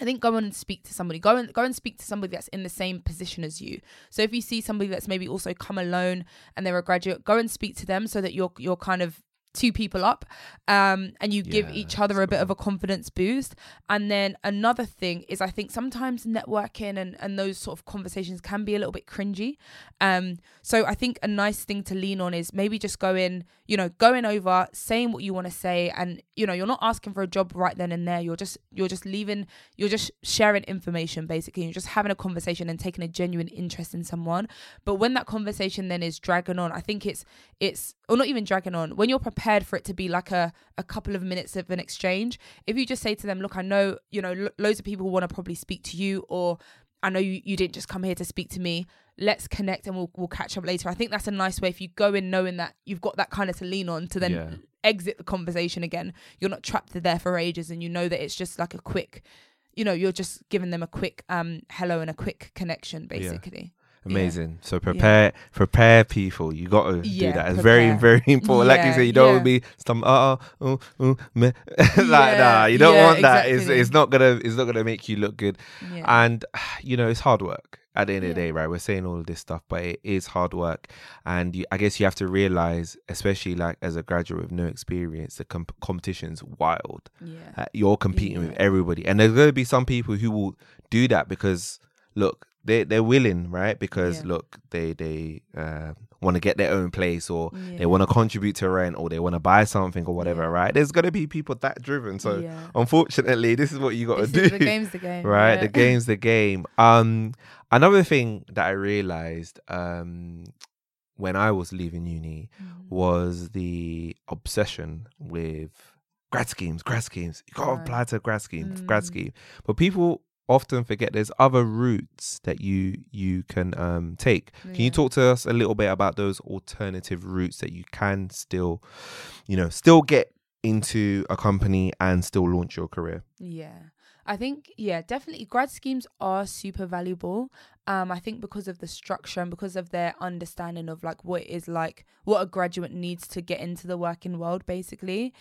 I think go and speak to somebody. Go and go and speak to somebody that's in the same position as you. So if you see somebody that's maybe also come alone and they're a graduate, go and speak to them so that you're you're kind of two people up um and you give Yeah, each other a bit good of a confidence boost. And then another thing is i think sometimes networking and and those sort of conversations can be a little bit cringy. Um so i think a nice thing to lean on is maybe just going you know going over saying what you want to say and you know you're not asking for a job right then and there. You're just you're just leaving you're just sharing information basically. You're just having a conversation and taking a genuine interest in someone. But when that conversation then is dragging on i think it's it's or not even dragging on when you're prepared for it to be like a, a couple of minutes of an exchange. If you just say to them look i know you know lo- loads of people want to probably speak to you or i know you, you didn't just come here to speak to me. Let's connect and we'll, we'll catch up later. I think that's a nice way if you go in knowing that you've got that kind of to lean on to then Yeah. exit the conversation again. You're not trapped there for ages and you know that it's just like a quick you know you're just giving them a quick um hello and a quick connection basically Amazing. So prepare, prepare people. You got to Yeah, do that. It's very, prepare. very important. like you Yeah, said, you don't yeah. be some uh, uh, uh, meh. like Yeah, nah. You don't yeah, want that. It's exactly. it's not gonna it's not gonna make you look good. yeah And you know, it's hard work. At the end of the day, right? We're saying all of this stuff, but it is hard work. And you, I guess you have to realize, especially like as a graduate with no experience, the comp- competition's wild. yeah Uh, you're competing with everybody, and there's going to be some people who will do that because look, they they're willing, right? Because Yeah. look, they they uh, want to get their own place, or Yeah. they want to contribute to rent, or they want to buy something, or whatever, Yeah. right? There's to be people that driven. So unfortunately, this is what you got to do. the game's the game right the game's the game um another thing that i realized um when i was leaving uni Mm. was the obsession with grad schemes grad schemes you gotta Right. apply to grad scheme grad Mm. scheme but people often forget there's other routes that you you can um take can you talk to us a little bit about those alternative routes that you can still you know still get into a company and still launch your career Yeah. I think yeah, definitely grad schemes are super valuable. Um I think because of the structure and because of their understanding of like what it is like what a graduate needs to get into the working world basically.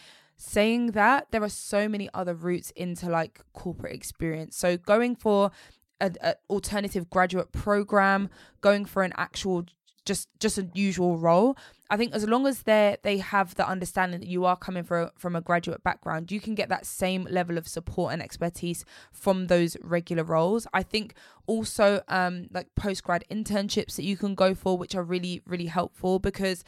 Saying that there are so many other routes into like corporate experience. So going for an alternative graduate program, going for an actual just just a usual role. I think as long as they they have the understanding that you are coming from from a graduate background, you can get that same level of support and expertise from those regular roles. I think also um like post grad internships that you can go for, which are really really helpful because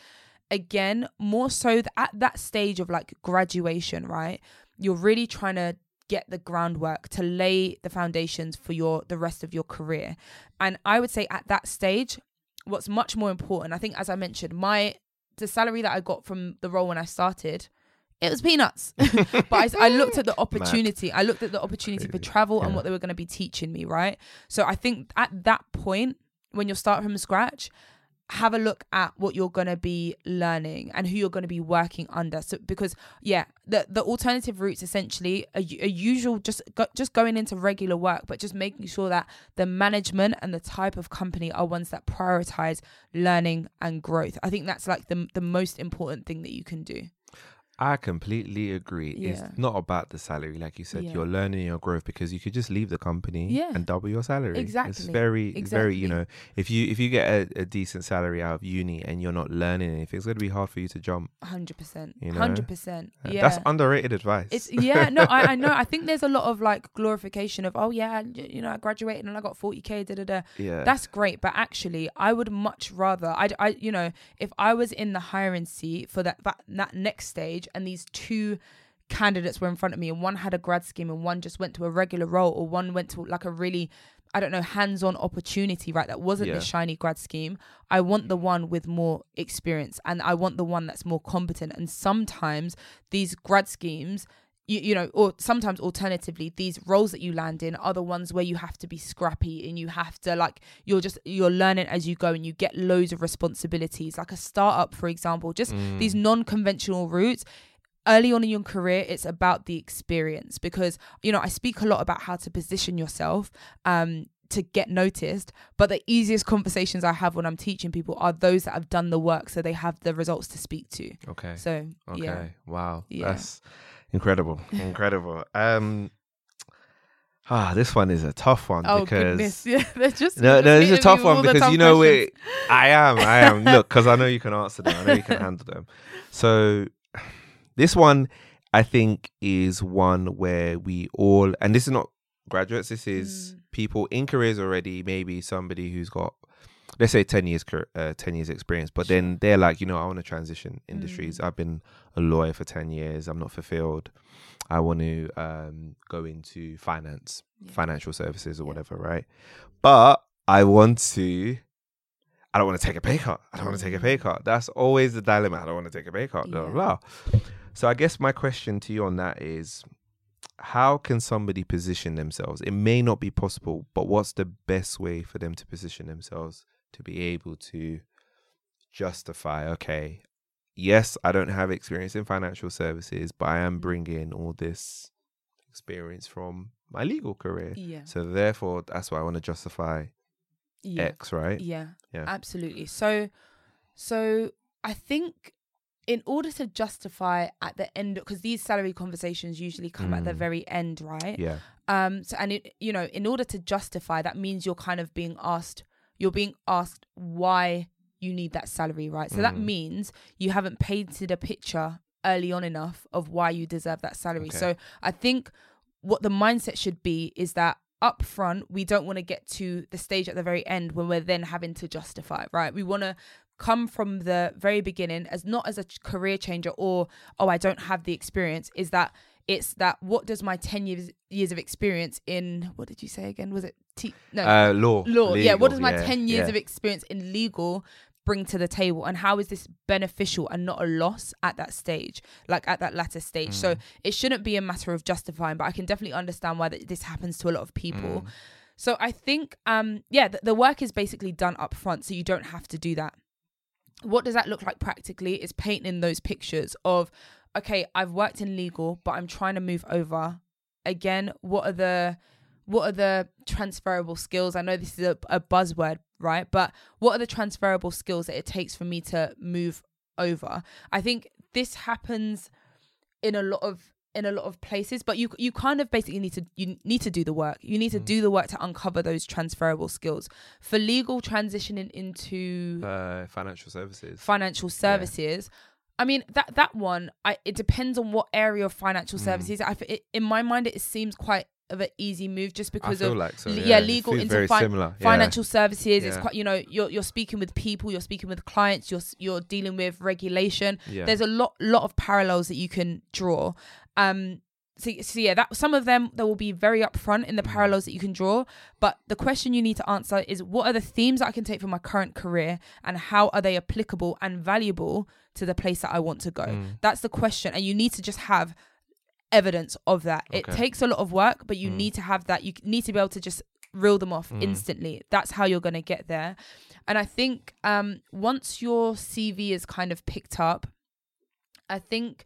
again more so th- at that stage of like graduation, right? You're really trying to get the groundwork to lay the foundations for your the rest of your career. And I would say at that stage what's much more important, I think, as I mentioned, my the salary that I got from the role when I started, it was peanuts. but I, I looked at the opportunity. I looked at the opportunity for Crazy. travel and what they were going to be teaching me, right? So I think at that point, when you're starting from scratch, have a look at what you're going to be learning and who you're going to be working under. So because yeah the the alternative routes essentially a, a usual just go, just going into regular work but just making sure that the management and the type of company are ones that prioritize learning and growth. I think that's like the the most important thing that you can do I completely agree. Yeah. It's not about the salary, like you said. Yeah. You're learning your growth because you could just leave the company Yeah. and double your salary. It's Exactly. very, it's very. You know, if you if you get a, a decent salary out of uni and you're not learning anything, it's going to be hard for you to jump. Hundred percent. Hundred percent. Uh, Yeah. That's underrated advice. It's yeah, no, I, I know. I think there's a lot of like glorification of oh yeah, you know, I graduated and I got 40k, da da da. yeah. That's great, but actually, I would much rather I, I you know, if I was in the hiring seat for that that, that next stage and these two candidates were in front of me and one had a grad scheme and one just went to a regular role or one went to like a really I don't know hands-on opportunity right that wasn't Yeah. the shiny grad scheme I want the one with more experience and I want the one that's more competent and sometimes these grad schemes you, you know or sometimes alternatively these roles that you land in are the ones where you have to be scrappy and you have to like you're just you're learning as you go and you get loads of responsibilities like a startup for example just these non-conventional routes early on in your career it's about the experience because you know i speak a lot about how to position yourself um to get noticed but the easiest conversations i have when i'm teaching people are those that have done the work so they have the results to speak to okay. so Okay. yeah Wow. Yeah. That's incredible. Incredible. Um Ah, this one is a tough one oh because goodness yeah they're just no, no, it's a tough one because you know questions. it. I am, I am. Look, because I know you can answer them. I know you can handle them. So, this one I think is one where we all, and this is not graduates. This is Mm. people in careers already. Maybe somebody who's got, let's say, ten years, uh, ten years experience, but then they're like, you know, I want to transition industries. Mm. I've been a lawyer for ten years. I'm not fulfilled. I want to um, go into finance, Yeah. financial services, or Yeah. whatever, right? But I want to. I don't want to take a pay cut. I don't want to take a pay Mm. cut. That's always the dilemma. I don't want to take a pay cut. Blah, blah, blah. So I guess my question to you on that is how can somebody position themselves? It may not be possible, but what's the best way for them to position themselves to be able to justify, okay, yes, I don't have experience in financial services, but I am bringing all this experience from my legal career. yeah So therefore, that's why I want to justify yeah X, right? Yeah, Yeah. absolutely. So, so I think in order to justify at the end, because these salary conversations usually come at the Mm. very end, right? Yeah. Um. So, and it, you know, in order to justify, that means you're kind of being asked. You're being asked why you need that salary, right? So that Mm. means you haven't painted a picture early on enough of why you deserve that salary. Okay. So I think what the mindset should be is that up front we don't want to get to the stage at the very end when we're then having to justify right we want to come from the very beginning as not as a career changer or oh i don't have the experience is that it's that what does my 10 years years of experience in what did you say again was it T- no Uh, law. law yeah what does my yeah, 10 years yeah. of experience in legal bring to the table and how is this beneficial and not a loss at that stage like at that latter stage Mm. so it shouldn't be a matter of justifying but i can definitely understand why th- this happens to a lot of people Mm. so i think um yeah the, the work is basically done up front so you don't have to do that what does that look like practically is painting those pictures of okay i've worked in legal but i'm trying to move over. Again what are the what are the transferable skills? I know this is a, a buzzword right? But what are the transferable skills that it takes for me to move over? I think this happens in a lot of in a lot of places but you you kind of basically need to you need to do the work. You need to do the work to uncover those transferable skills. For legal transitioning into Uh, financial services. financial services I mean that that one I it depends on what area of financial Mm. services I it, in my mind it seems quite of an easy move just because of like so. Yeah, yeah, legal into fi- yeah. financial services it's quite you know you're you're speaking with people you're speaking with clients you're you're dealing with regulation Yeah. there's a lot lot of parallels that you can draw um so, so yeah that some of them that will be very upfront in the Mm. parallels that you can draw but the question you need to answer is what are the themes that i can take from my current career and how are they applicable and valuable to the place that i want to go Mm. that's the question and you need to just have evidence of that it takes a lot of work but you Mm. need to have that you need to be able to just reel them off Mm. instantly that's how you're going to get there and i think um once your cv is kind of picked up i think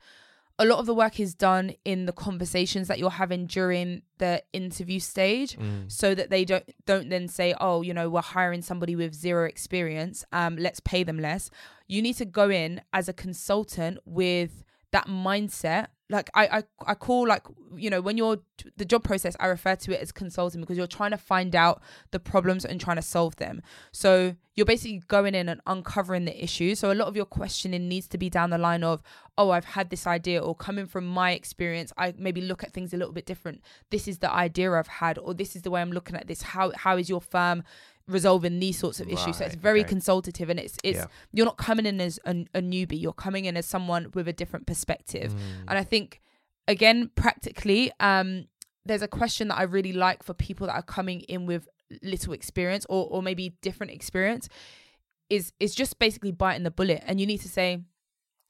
a lot of the work is done in the conversations that you're having during the interview stage Mm. so that they don't don't then say oh you know we're hiring somebody with zero experience um let's pay them less you need to go in as a consultant with that mindset like I, I i call like you know when you're the job process i refer to it as consulting because you're trying to find out the problems and trying to solve them. So you're basically going in and uncovering the issue so a lot of your questioning needs to be down the line of oh i've had this idea or coming from my experience i maybe look at things a little bit different. This is the idea i've had or this is the way i'm looking at this. How how is your firm resolving these sorts of issues. So it's very okay. consultative, and it's it's Yeah. you're not coming in as a, a newbie. You're coming in as someone with a different perspective. Mm. And I think again, practically, um, there's a question that I really like for people that are coming in with little experience or or maybe different experience. Is is just basically biting the bullet, and you need to say.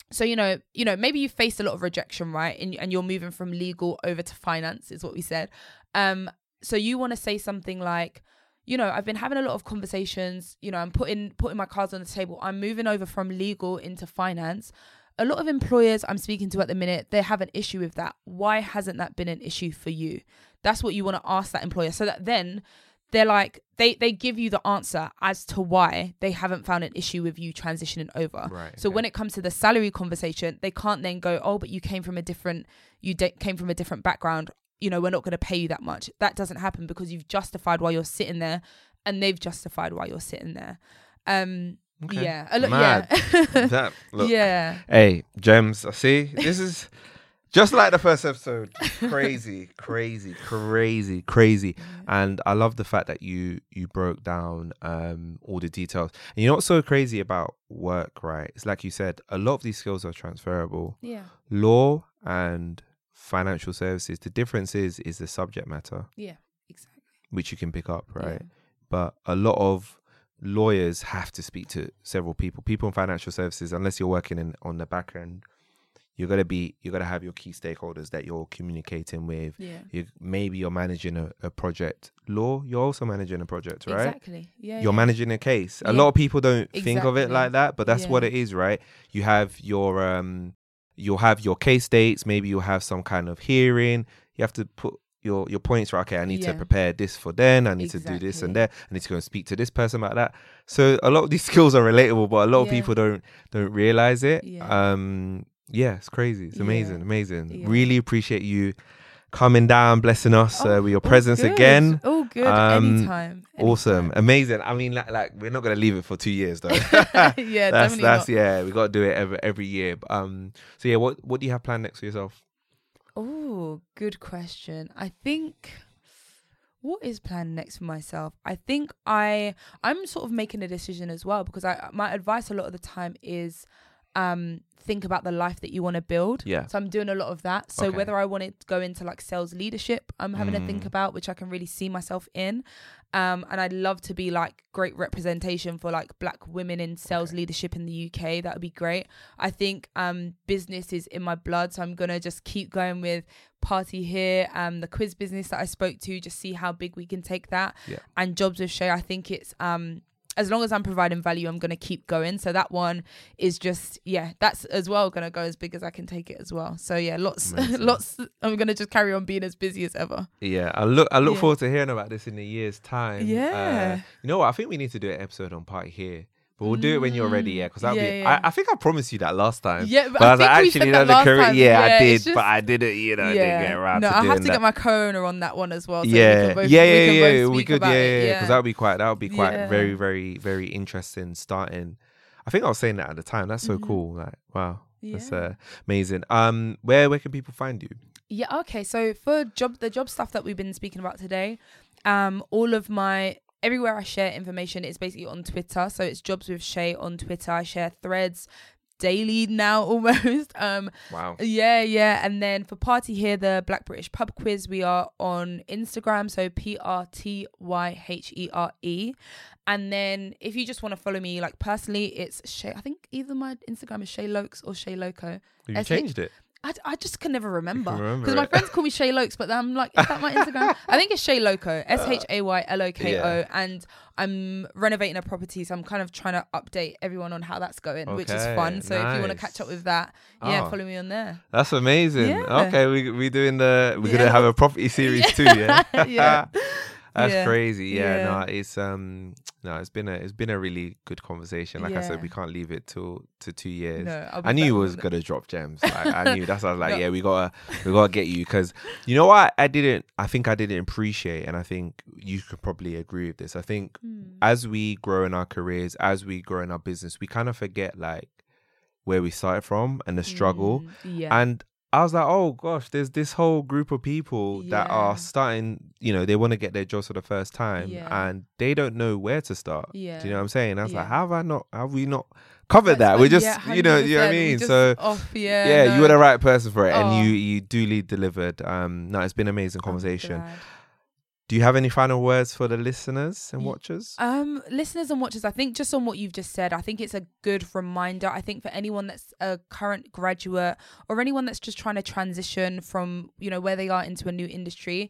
So you know, you know, maybe you faced a lot of rejection, right? And and you're moving from legal over to finance, is what we said. Um, so you want to say something like, you know, I've been having a lot of conversations. You know, I'm putting putting my cards on the table. I'm moving over from legal into finance. A lot of employers I'm speaking to at the minute, they have an issue with that. Why hasn't that been an issue for you? That's what you want to ask that employer, so that then they're like they they give you the answer as to why they haven't found an issue with you transitioning over. Right, So okay. when it comes to the salary conversation, they can't then go, "Oh, but you came from a different you de- came from a different background. You know, we're not going to pay you that much." That doesn't happen because you've justified why you're sitting there, and they've justified why you're sitting there. Um, Okay. yeah, a lo- Mad. yeah, that look. yeah, Hey, gems. I see. This is just like the first episode. Crazy, crazy, crazy, crazy. And I love the fact that you you broke down um all the details. And you know what's so crazy about work, right? It's like you said, a lot of these skills are transferable. yeah, Law and financial services. The difference is is the subject matter, yeah, exactly. which you can pick up, right? Yeah. but a lot of lawyers have to speak to several people people in financial services unless you're working in on the back end you're going to be you're going to have your key stakeholders that you're communicating with Yeah. you maybe you're managing a, a project law you're also managing a project right Exactly. Yeah. you're yeah. managing a case a Yeah. lot of people don't think of it like that but that's what it is right you have your um you'll have your case dates maybe you'll have some kind of hearing you have to put your your points right okay i need to prepare this for then i need to do this and Exactly. that i need to go and speak to this person about that so a lot of these skills are relatable but a lot of people don't don't realize it Yeah. um yeah it's crazy it's amazing Yeah. amazing Yeah. really appreciate you coming down blessing us uh, Oh, with your presence good. again Oh, good. Um, anytime. Awesome, anytime. amazing. I mean, like, like we're not gonna leave it for two years though. yeah, that's definitely that's not. yeah. We gotta do it every every year. But, um. So yeah, what what do you have planned next for yourself? Oh, good question. I think what is planned next for myself? I think I I'm sort of making a decision as well because I my advice a lot of the time is um think about the life that you want to build. Yeah. So I'm doing a lot of that. So Okay. whether I want to go into like sales leadership, I'm having to think Mm. about which I can really see myself in. Um and I'd love to be like great representation for like black women in sales leadership in the UK. That would be great. I think um business is in my blood, so I'm gonna just keep going with PRTY HERE, um the quiz business that I spoke to, just see how big we can take that. Yeah. And jobs with Shay, I think it's um as long as I'm providing value, I'm gonna keep going. So that one is just yeah, that's as well gonna go as big as I can take it as well. So yeah, lots lots I'm gonna just carry on being as busy as ever. Yeah, I look I look Yeah. forward to hearing about this in a year's time. Yeah. Uh, you know what? I think we need to do an episode on PRTY HERE. But we'll do it when you're ready, yeah. Because Mm, Yeah, be. yeah. I, I think I promised you that last time. Yeah, but but I, I was like, actually, said you that know, the career, time. yeah, I did, just- but I didn't, you know, I didn't get around no, to I have to that. get my co-owner on that one as well. So yeah, can both, yeah, we yeah, yeah. We could, yeah, yeah, because that would be quite, that would be quite Yeah. very, very, very interesting. Starting, I think I was saying that at the time. That's so cool. Like, wow, that's Mm-hmm. Yeah. uh, amazing. Um, where where can people find you? Yeah, okay. So for job the job stuff that we've been speaking about today, um, all of my everywhere I share information is basically on Twitter. So it's jobs with Shay on Twitter. I share threads daily now almost. Um Wow. yeah, yeah. And then for PRTY HERE, the Black British Pub Quiz, we are on Instagram. So P R T Y H E R E. And then if you just want to follow me like personally, it's Shay. I think either my Instagram is Shay Lokes or Shay Loko. Have you changed it? I, I just can never remember because my friends call me Shay Lokes, but I'm like, is that my Instagram? I think it's Shay Loko, S H A Y L O K O, and I'm renovating a property, so I'm kind of trying to update everyone on how that's going, which is fun. Okay, So if you want to catch up with that, yeah, Oh. follow me on there. That's amazing. Yeah. Okay, we we doing the we're Yeah. gonna have a property series too. Yeah. Yeah. That's Yeah. crazy. Yeah, Yeah. no, it's um no, it's been a it's been a really good conversation. Like I said, we can't leave it till to two years. No, I knew you was gonna drop gems. Like, I knew that's I was like, No. yeah, we gotta we gotta get you because you know what I didn't. I think I didn't appreciate, and I think you could probably agree with this. I think Hmm. as we grow in our careers, as we grow in our business, we kind of forget like where we started from and the struggle. Mm, yeah. And I was like, oh gosh, there's this whole group of people that are starting, you know, they want to get their jobs for the first time Yeah. and they don't know where to start. Yeah. Do you know what I'm saying? I was like, how have I not, have we not covered that? We're just, Yeah, you know, you know what I mean? So, off, yeah, yeah, you were the right person for it and Oh. you, you duly delivered. Um, no, it's been an amazing conversation. Do you have any final words for the listeners and watchers? Um, listeners and watchers, I think just on what you've just said, I think it's a good reminder. I think for anyone that's a current graduate or anyone that's just trying to transition from, you know, where they are into a new industry,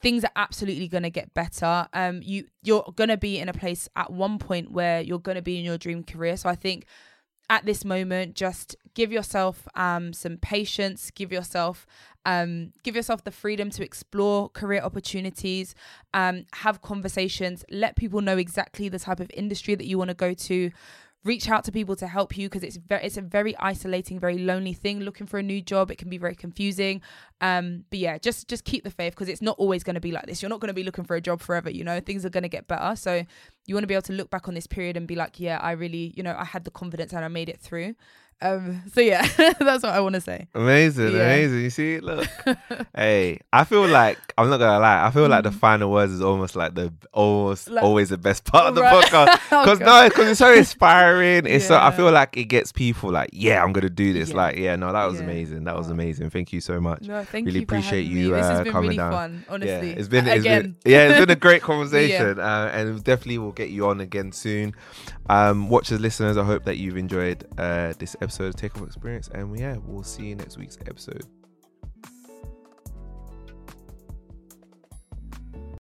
things are absolutely going to get better. Um, you you're going to be in a place at one point where you're going to be in your dream career. So I think at this moment, just give yourself um some patience, give yourself um give yourself the freedom to explore career opportunities, um, have conversations, let people know exactly the type of industry that you want to go to. Reach out to people to help you because it's very it's a very isolating, very lonely thing. Looking for a new job, it can be very confusing. Um, but yeah, just just keep the faith because it's not always going to be like this. You're not going to be looking for a job forever. You know, things are going to get better. So you want to be able to look back on this period and be like, yeah, I really, you know, I had the confidence and I made it through. Um, so yeah, that's what I want to say. Amazing, Yeah. amazing. You see, look, hey, I feel like I'm not gonna lie. I feel like the final words is almost like the almost Mm. Like- always the best part of the Right. podcast. Oh, Because God. no, because it's so inspiring. It's so I feel like it gets people like, yeah, I'm gonna do this. Yeah. Like, yeah, no, that was Yeah. amazing. That was Oh. amazing. Thank you so much. No, thank Really you. appreciate you, uh, has been coming really down. fun, honestly. Yeah, it's been, it's been yeah, it's been a great conversation, uh, and definitely we'll get you on again soon. Um, watchers, listeners, I hope that you've enjoyed uh, this episode of Takeoff Experience, and yeah, we'll see you next week's episode.